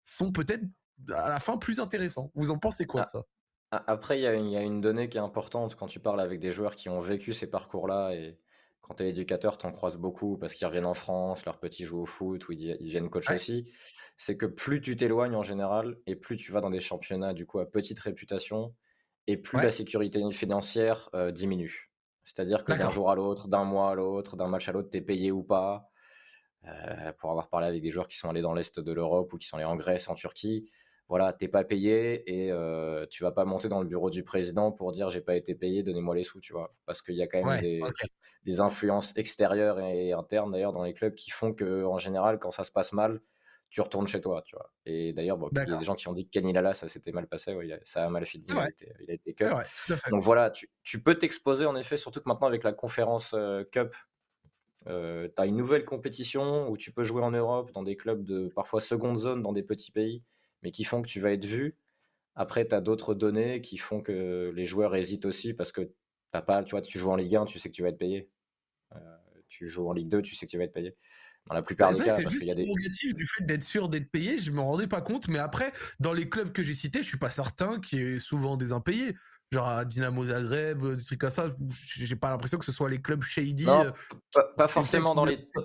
sont peut-être à la fin plus intéressant. Vous en pensez quoi de ah, ça Après, il y, y, a une donnée qui est importante quand tu parles avec des joueurs qui ont vécu ces parcours-là et quand tu es éducateur, tu en croises beaucoup parce qu'ils reviennent en France, leurs petits jouent au foot ou ils, viennent coacher aussi. C'est que plus tu t'éloignes en général et plus tu vas dans des championnats du coup à petite réputation et plus la sécurité financière euh, diminue. C'est-à-dire que d'un jour à l'autre, d'un mois à l'autre, d'un match à l'autre, tu es payé ou pas. Euh, pour avoir parlé avec des joueurs qui sont allés dans l'Est de l'Europe ou qui sont allés en Grèce, en Turquie, voilà, t'es pas payé et euh, tu vas pas monter dans le bureau du président pour dire j'ai pas été payé, donnez-moi les sous, tu vois. Parce qu'il y a quand même des, influences extérieures et internes d'ailleurs dans les clubs qui font que en général, quand ça se passe mal, tu retournes chez toi, tu vois. Et d'ailleurs, il y a des gens qui ont dit que Kenny Lala, ça s'était mal passé, ça a mal fini, il, a été, il a été cut. Donc voilà, tu, peux t'exposer en effet, surtout que maintenant avec la conférence euh, Cup, euh, tu as une nouvelle compétition où tu peux jouer en Europe dans des clubs de parfois seconde zone dans des petits pays, mais qui font que tu vas être vu. Après, tu as d'autres données qui font que les joueurs hésitent aussi parce que t'as pas, tu vois, tu joues en Ligue 1, tu sais que tu vas être payé. Euh, tu joues en Ligue 2, tu sais que tu vas être payé. Dans la plupart des cas, c'est juste y négatif du fait d'être sûr d'être payé. Je me rendais pas compte, mais après, dans les clubs que j'ai cités, je suis pas certain qu'il y ait souvent des impayés genre à Dynamo Zagreb, des trucs comme ça. J'ai pas l'impression que ce soit les clubs shady. Non, euh, pas, forcément dans les top,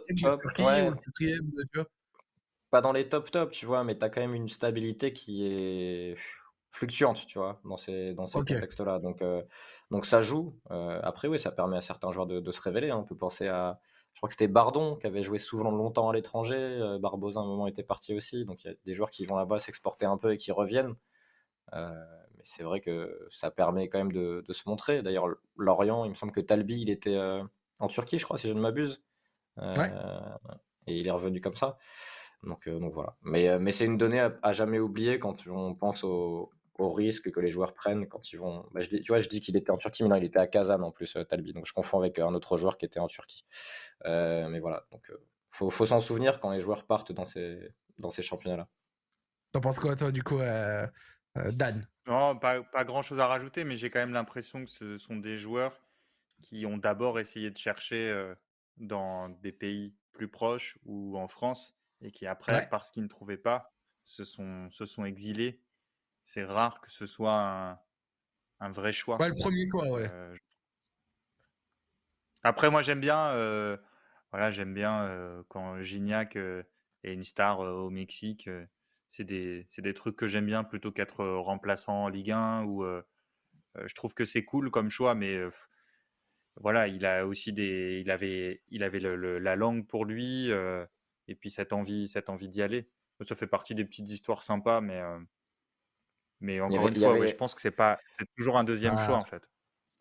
Pas dans les top top, tu vois, mais tu as quand même une stabilité qui est fluctuante, tu vois, dans ces, dans ces contextes-là. Donc, euh, donc ça joue. Euh, après, oui, ça permet à certains joueurs de, se révéler. Hein. On peut penser à, je crois que c'était Bardon qui avait joué souvent longtemps à l'étranger. Barbosa, à un moment, était parti aussi. Donc, il y a des joueurs qui vont là-bas s'exporter un peu et qui reviennent. Euh, mais c'est vrai que ça permet quand même de, se montrer. D'ailleurs, Lorient, il me semble que Talbi, il était euh, en Turquie, je crois, si je ne m'abuse. Euh, et il est revenu comme ça. Donc, donc voilà. Mais, mais c'est une donnée à, jamais oublier quand on pense au, au, risque que les joueurs prennent quand ils vont. Bah, je dis, tu vois, je dis qu'il était en Turquie, mais non, il était à Kazan en plus, Talbi. Donc je confonds avec un autre joueur qui était en Turquie. mais voilà. Donc faut, faut s'en souvenir quand les joueurs partent dans ces, dans ces championnats-là. T'en penses quoi, toi, du coup, euh, Dan? Non, pas, grand-chose à rajouter, mais j'ai quand même l'impression que ce sont des joueurs qui ont d'abord essayé de chercher euh, dans des pays plus proches ou en France et qui après, parce qu'ils ne trouvaient pas, se sont, se sont exilés. C'est rare que ce soit un, vrai choix. Pas le premier choix, ouais. Euh, après, moi, j'aime bien, voilà, j'aime bien quand Gignac est une star au Mexique c'est des, des, trucs que j'aime bien plutôt qu'être remplaçant en Ligue 1 ou je trouve que c'est cool comme choix, mais voilà, il a aussi des, il avait, il avait la langue pour lui et puis cette envie, cette envie d'y aller. Ça fait partie des petites histoires sympas, mais mais encore une fois, je pense que c'est pas, c'est toujours un deuxième choix en fait.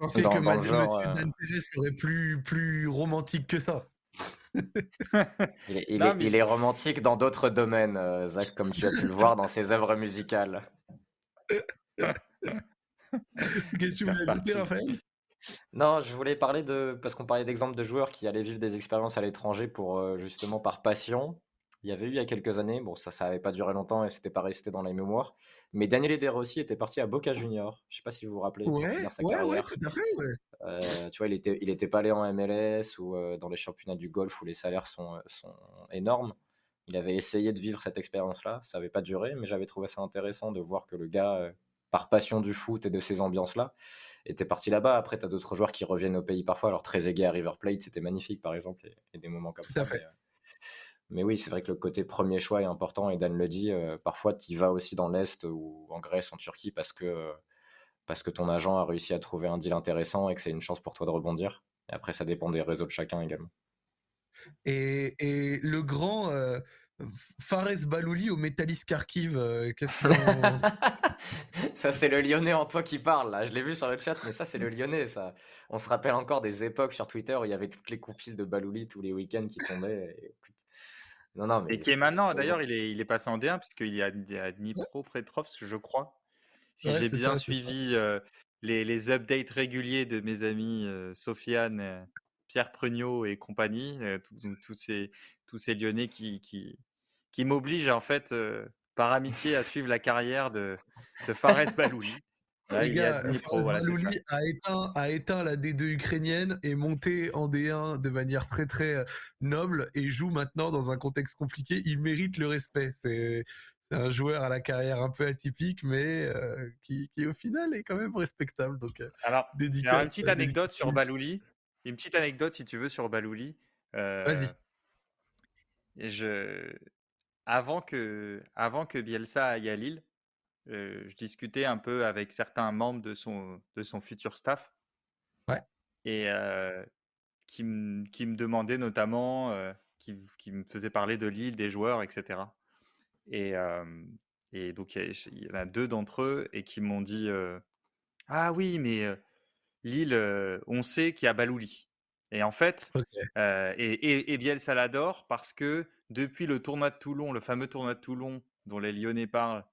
Je pensais que Monsieur Dan Pérez serait plus plus romantique que ça il, est, romantique dans d'autres domaines, euh, Zach, comme tu as pu le voir dans ses œuvres musicales. Qu'est-ce que tu voulais ajouter, Raphaël? Non, je voulais parler de. Parce qu'on parlait d'exemples de joueurs qui allaient vivre des expériences à l'étranger pour euh, justement par passion. Il y avait eu il y a quelques années, bon, ça, ça n'avait pas duré longtemps et c'était pas resté dans les mémoires. Mais Daniel Ederossi était parti à Boca Junior. Je sais pas si vous vous rappelez. Ouais, ouais, ouais, tout à fait, ouais. Euh, tu vois, il était, il était pas allé en MLS ou euh, dans les championnats du golf où les salaires sont, euh, sont énormes. Il avait essayé de vivre cette expérience-là. Ça n'avait pas duré, mais j'avais trouvé ça intéressant de voir que le gars, par passion du foot et de ces ambiances-là, était parti là-bas. Après, tu as d'autres joueurs qui reviennent au pays parfois. Alors, très à River Plate, c'était magnifique, par exemple, et, des moments comme ça. Mais, mais, oui, c'est vrai que le côté premier choix est important. Et Dan le dit, parfois, tu vas aussi dans l'Est ou en Grèce, en Turquie, parce que parce que ton agent a réussi à trouver un deal intéressant et que c'est une chance pour toi de rebondir. Et après, ça dépend des réseaux de chacun également. Et, le grand euh, Fares Balouli au Metalist Kharkiv, euh, qu'est-ce que. ça, c'est le Lyonnais en toi qui parle, là. Je l'ai vu sur le chat, mais ça, c'est le Lyonnais, ça. On se rappelle encore des époques sur Twitter où il y avait toutes les compiles de Balouli tous les week-ends qui tombaient. Et, non, non, mais... et qui est maintenant, d'ailleurs, il est, il est passé en D1, puisqu'il y a, a Dnipro Petrovsk, je crois. Si j'ai bien suivi les, les, updates réguliers de mes amis Sofiane, Pierre Prugnot et compagnie, tous ces, tous ces Lyonnais qui, qui, qui m'obligent en fait par amitié à suivre la carrière de, de Fares Balouli. Les gars, Balouli a éteint, a éteint la D2 ukrainienne et monté en D1 de manière très très noble et joue maintenant dans un contexte compliqué. Il mérite le respect. C'est c'est un joueur à la carrière un peu atypique, mais qui, qui, au final est quand même respectable. Donc, alors, dédicace, une petite anecdote sur Balouli. Une petite anecdote, si tu veux, sur Balouli. Vas-y. Je... Avant, que... Avant que Bielsa aille à Lille, je discutais un peu avec certains membres de son, de son futur staff. Ouais. Et qui, me, qui me demandaient notamment, qui, qui, me faisaient parler de Lille, des joueurs, etc. Et, et donc, il y, en a deux d'entre eux et qui m'ont dit Ah oui, mais Lille, on sait qu'il y a Balouli. Et en fait, et, et, Bielsa l'adore parce que depuis le tournoi de Toulon, le fameux tournoi de Toulon dont les Lyonnais parlent,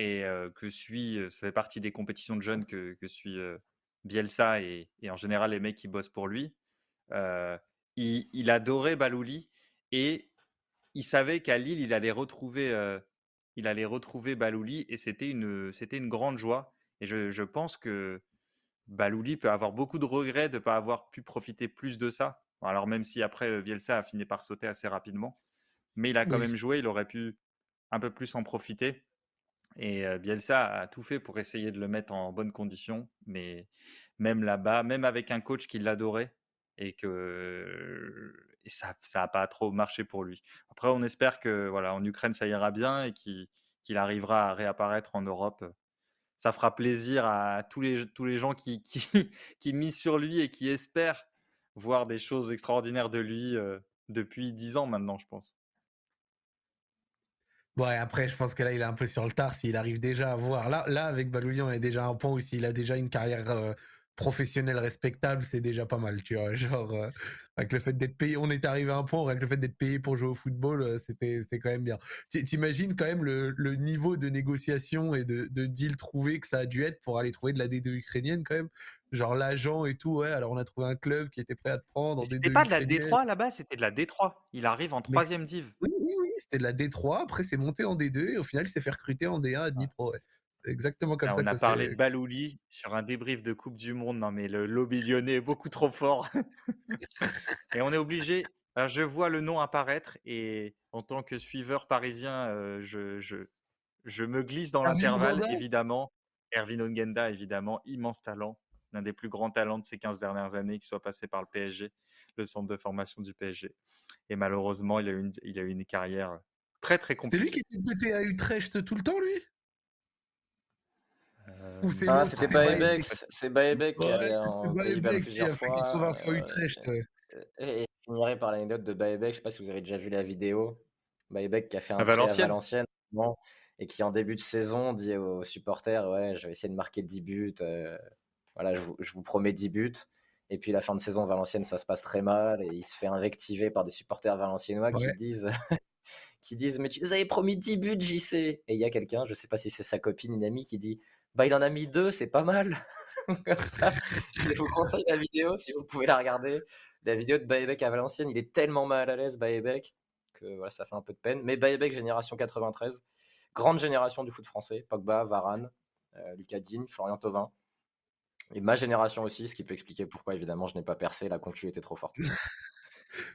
et que suit, ça fait partie des compétitions de jeunes que, que suit Bielsa et, en général les mecs qui bossent pour lui, il, il, adorait Balouli et il savait qu'à Lille, il allait retrouver, il allait retrouver Balouli et c'était une, c'était une grande joie. Et je, pense que Balouli peut avoir beaucoup de regrets de ne pas avoir pu profiter plus de ça. Alors même si après Bielsa a fini par sauter assez rapidement, mais il a quand même joué, il aurait pu un peu plus en profiter. Et Bielsa a tout fait pour essayer de le mettre en bonne condition, mais même là-bas, même avec un coach qui l'adorait et que ça n'a pas trop marché pour lui. Après, on espère que voilà, en Ukraine, ça ira bien et qu'il arrivera à réapparaître en Europe. Ça fera plaisir à tous les, tous les gens qui, qui, qui misent sur lui et qui espèrent voir des choses extraordinaires de lui depuis dix ans maintenant, je pense. Ouais, après, je pense que là, il est un peu sur le tard s'il arrive déjà à voir. Là, là avec Baloulian, il est déjà un point où s'il a déjà une carrière euh, professionnel respectable, c'est déjà pas mal, tu vois. Genre, euh, avec le fait d'être payé, on est arrivé à un point, avec le fait d'être payé pour jouer au football, euh, c'était, c'était quand même bien. T'imagines quand même le, le, niveau de négociation et de, de deal trouvé que ça a dû être pour aller trouver de la D2 ukrainienne quand même? Genre l'agent et tout, ouais. Alors on a trouvé un club qui était prêt à te prendre. C'était pas de la D3 là-bas, c'était de la D3. Il arrive en troisième div. Oui, oui, oui, c'était de la D3. Après, c'est monté en D2 et au final, il s'est fait recruter en D1 à Dnipro. Ouais exactement comme ça. On a parlé de Balouli sur un débrief de Coupe du Monde. Non, mais le lobby lyonnais est beaucoup trop fort. et on est obligé. Alors, je vois le nom apparaître et en tant que suiveur parisien, euh, je, je, je, me glisse dans l'intervalle, évidemment. Erwin Ongenda, évidemment, immense talent, l'un des plus grands talents de ces 15 dernières années qui soit passé par le PSG, le centre de formation du PSG. Et malheureusement, il a eu une, il a eu une carrière très très compliquée. C'était lui qui était à Utrecht tout le temps, lui? Ah, c'était Baebek, c'est Baebek qui allait en Baebek qui a fait 80 fois Utrecht. Ouais. Et, je finirai par l'anecdote de Baebek, je sais pas si vous avez déjà vu la vidéo. Baebek qui a fait un à Valenciennes, à Valenciennes et qui en début de saison dit aux supporters ouais je vais essayer de marquer 10 buts euh, voilà je vous, je vous, promets 10 buts et puis la fin de saison Valenciennes ça se passe très mal et il se fait invectiver par des supporters valenciennois qui disent qui disent mais tu nous avais promis 10 buts JC et il y a quelqu'un je sais pas si c'est sa copine une amie qui dit bah, il en a mis deux, c'est pas mal. je vous conseille la vidéo si vous pouvez la regarder. La vidéo de Baebek à Valenciennes, il est tellement mal à l'aise, Baebek, que voilà, ça fait un peu de peine. Mais Baebek, génération 93, grande génération du foot français. Pogba, Varane, euh, Lucas Florian Thauvin. Et ma génération aussi, ce qui peut expliquer pourquoi, évidemment, je n'ai pas percé. La conclue était trop forte.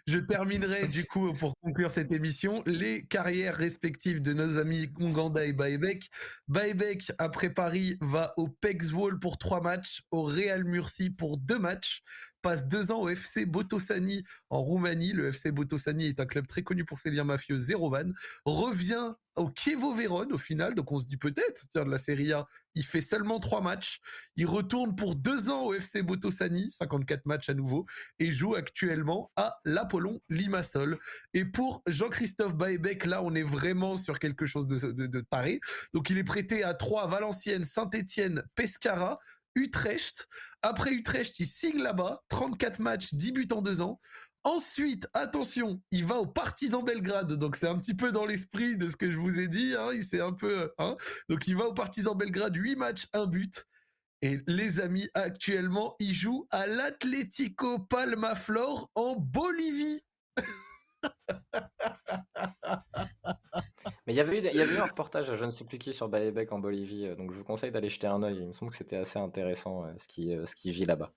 Je terminerai du coup pour conclure cette émission les carrières respectives de nos amis Nganda et Baebek. Baebek après Paris va au Wall pour trois matchs, au Real Murcie pour deux matchs, passe deux ans au FC Botosani en Roumanie. Le FC Botosani est un club très connu pour ses liens mafieux, Zérovan. Revient au Chievo Vérone au final, donc on se dit peut-être, tiens, de la Serie A, il fait seulement trois matchs. Il retourne pour deux ans au FC Botosani, 54 matchs à nouveau, et joue actuellement à l'Apollon Limassol. Et pour Jean-Christophe Baebec, là, on est vraiment sur quelque chose de, de, de taré. Donc il est prêté à trois Valenciennes, Saint-Etienne, Pescara, Utrecht. Après Utrecht, il signe là-bas, 34 matchs, 10 buts en deux ans. Ensuite, attention, il va au Partizan Belgrade, donc c'est un petit peu dans l'esprit de ce que je vous ai dit. Hein, il un peu, hein. donc il va au Partizan Belgrade, 8 matchs, 1 but. Et les amis, actuellement, il joue à l'Atlético Palmaflor en Bolivie. Mais il y avait eu, un reportage, je ne sais plus qui, sur Baebek en Bolivie, euh, donc je vous conseille d'aller jeter un œil. Il me semble que c'était assez intéressant euh, euh, ce qui vit là-bas.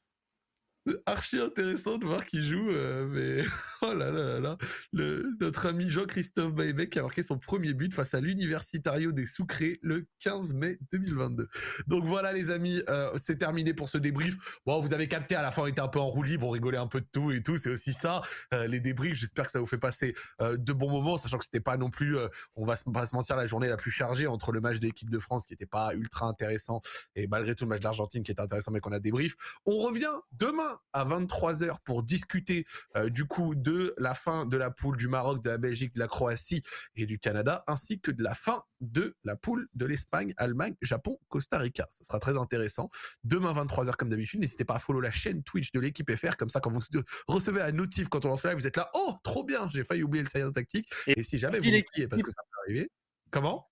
Archi intéressant de voir qu'il joue, mais Oh là là là le, notre ami Jean-Christophe Baïbec a marqué son premier but face à l'Universitario des Sucrés le 15 mai 2022. Donc voilà les amis, euh, c'est terminé pour ce débrief. Bon, vous avez capté, à la fin on était un peu en roue libre, on rigolait un peu de tout et tout, c'est aussi ça, euh, les débriefs. J'espère que ça vous fait passer euh, de bons moments, sachant que c'était pas non plus, on va pas se mentir, la journée la plus chargée entre le match de l'équipe de France qui était pas ultra intéressant et malgré tout le match d'Argentine qui était intéressant mais qu'on a débrief. On revient demain à 23h pour discuter du coup de la fin de la poule du Maroc, de la Belgique, de la Croatie et du Canada, ainsi que de la fin de la poule de l'Espagne, Allemagne, Japon, Costa Rica. Ce sera très intéressant. Demain 23h comme d'habitude, n'hésitez pas à follow la chaîne Twitch de l'équipe FR, comme ça quand vous recevez un notif quand on lance live, vous êtes là, oh trop bien, j'ai failli oublier le Saiyan tactique. Et, si jamais vous l'oubliez, parce que ça peut arriver. Comment?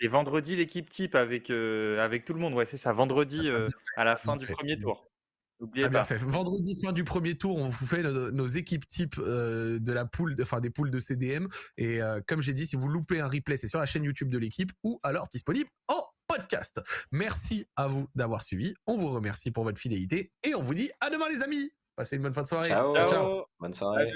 Et vendredi, l'équipe type avec, euh, avec tout le monde. Ouais, c'est ça. Vendredi, euh, à la fin du premier tour. Ah, fait. Vendredi, fin du premier tour, on vous fait nos, équipes type euh, de la poule, enfin des poules de CDM. Et euh, comme j'ai dit, si vous loupez un replay, c'est sur la chaîne YouTube de l'équipe ou alors disponible en podcast. Merci à vous d'avoir suivi. On vous remercie pour votre fidélité et on vous dit à demain les amis. Passez une bonne fin de soirée. Ciao. Ciao. Bonne soirée.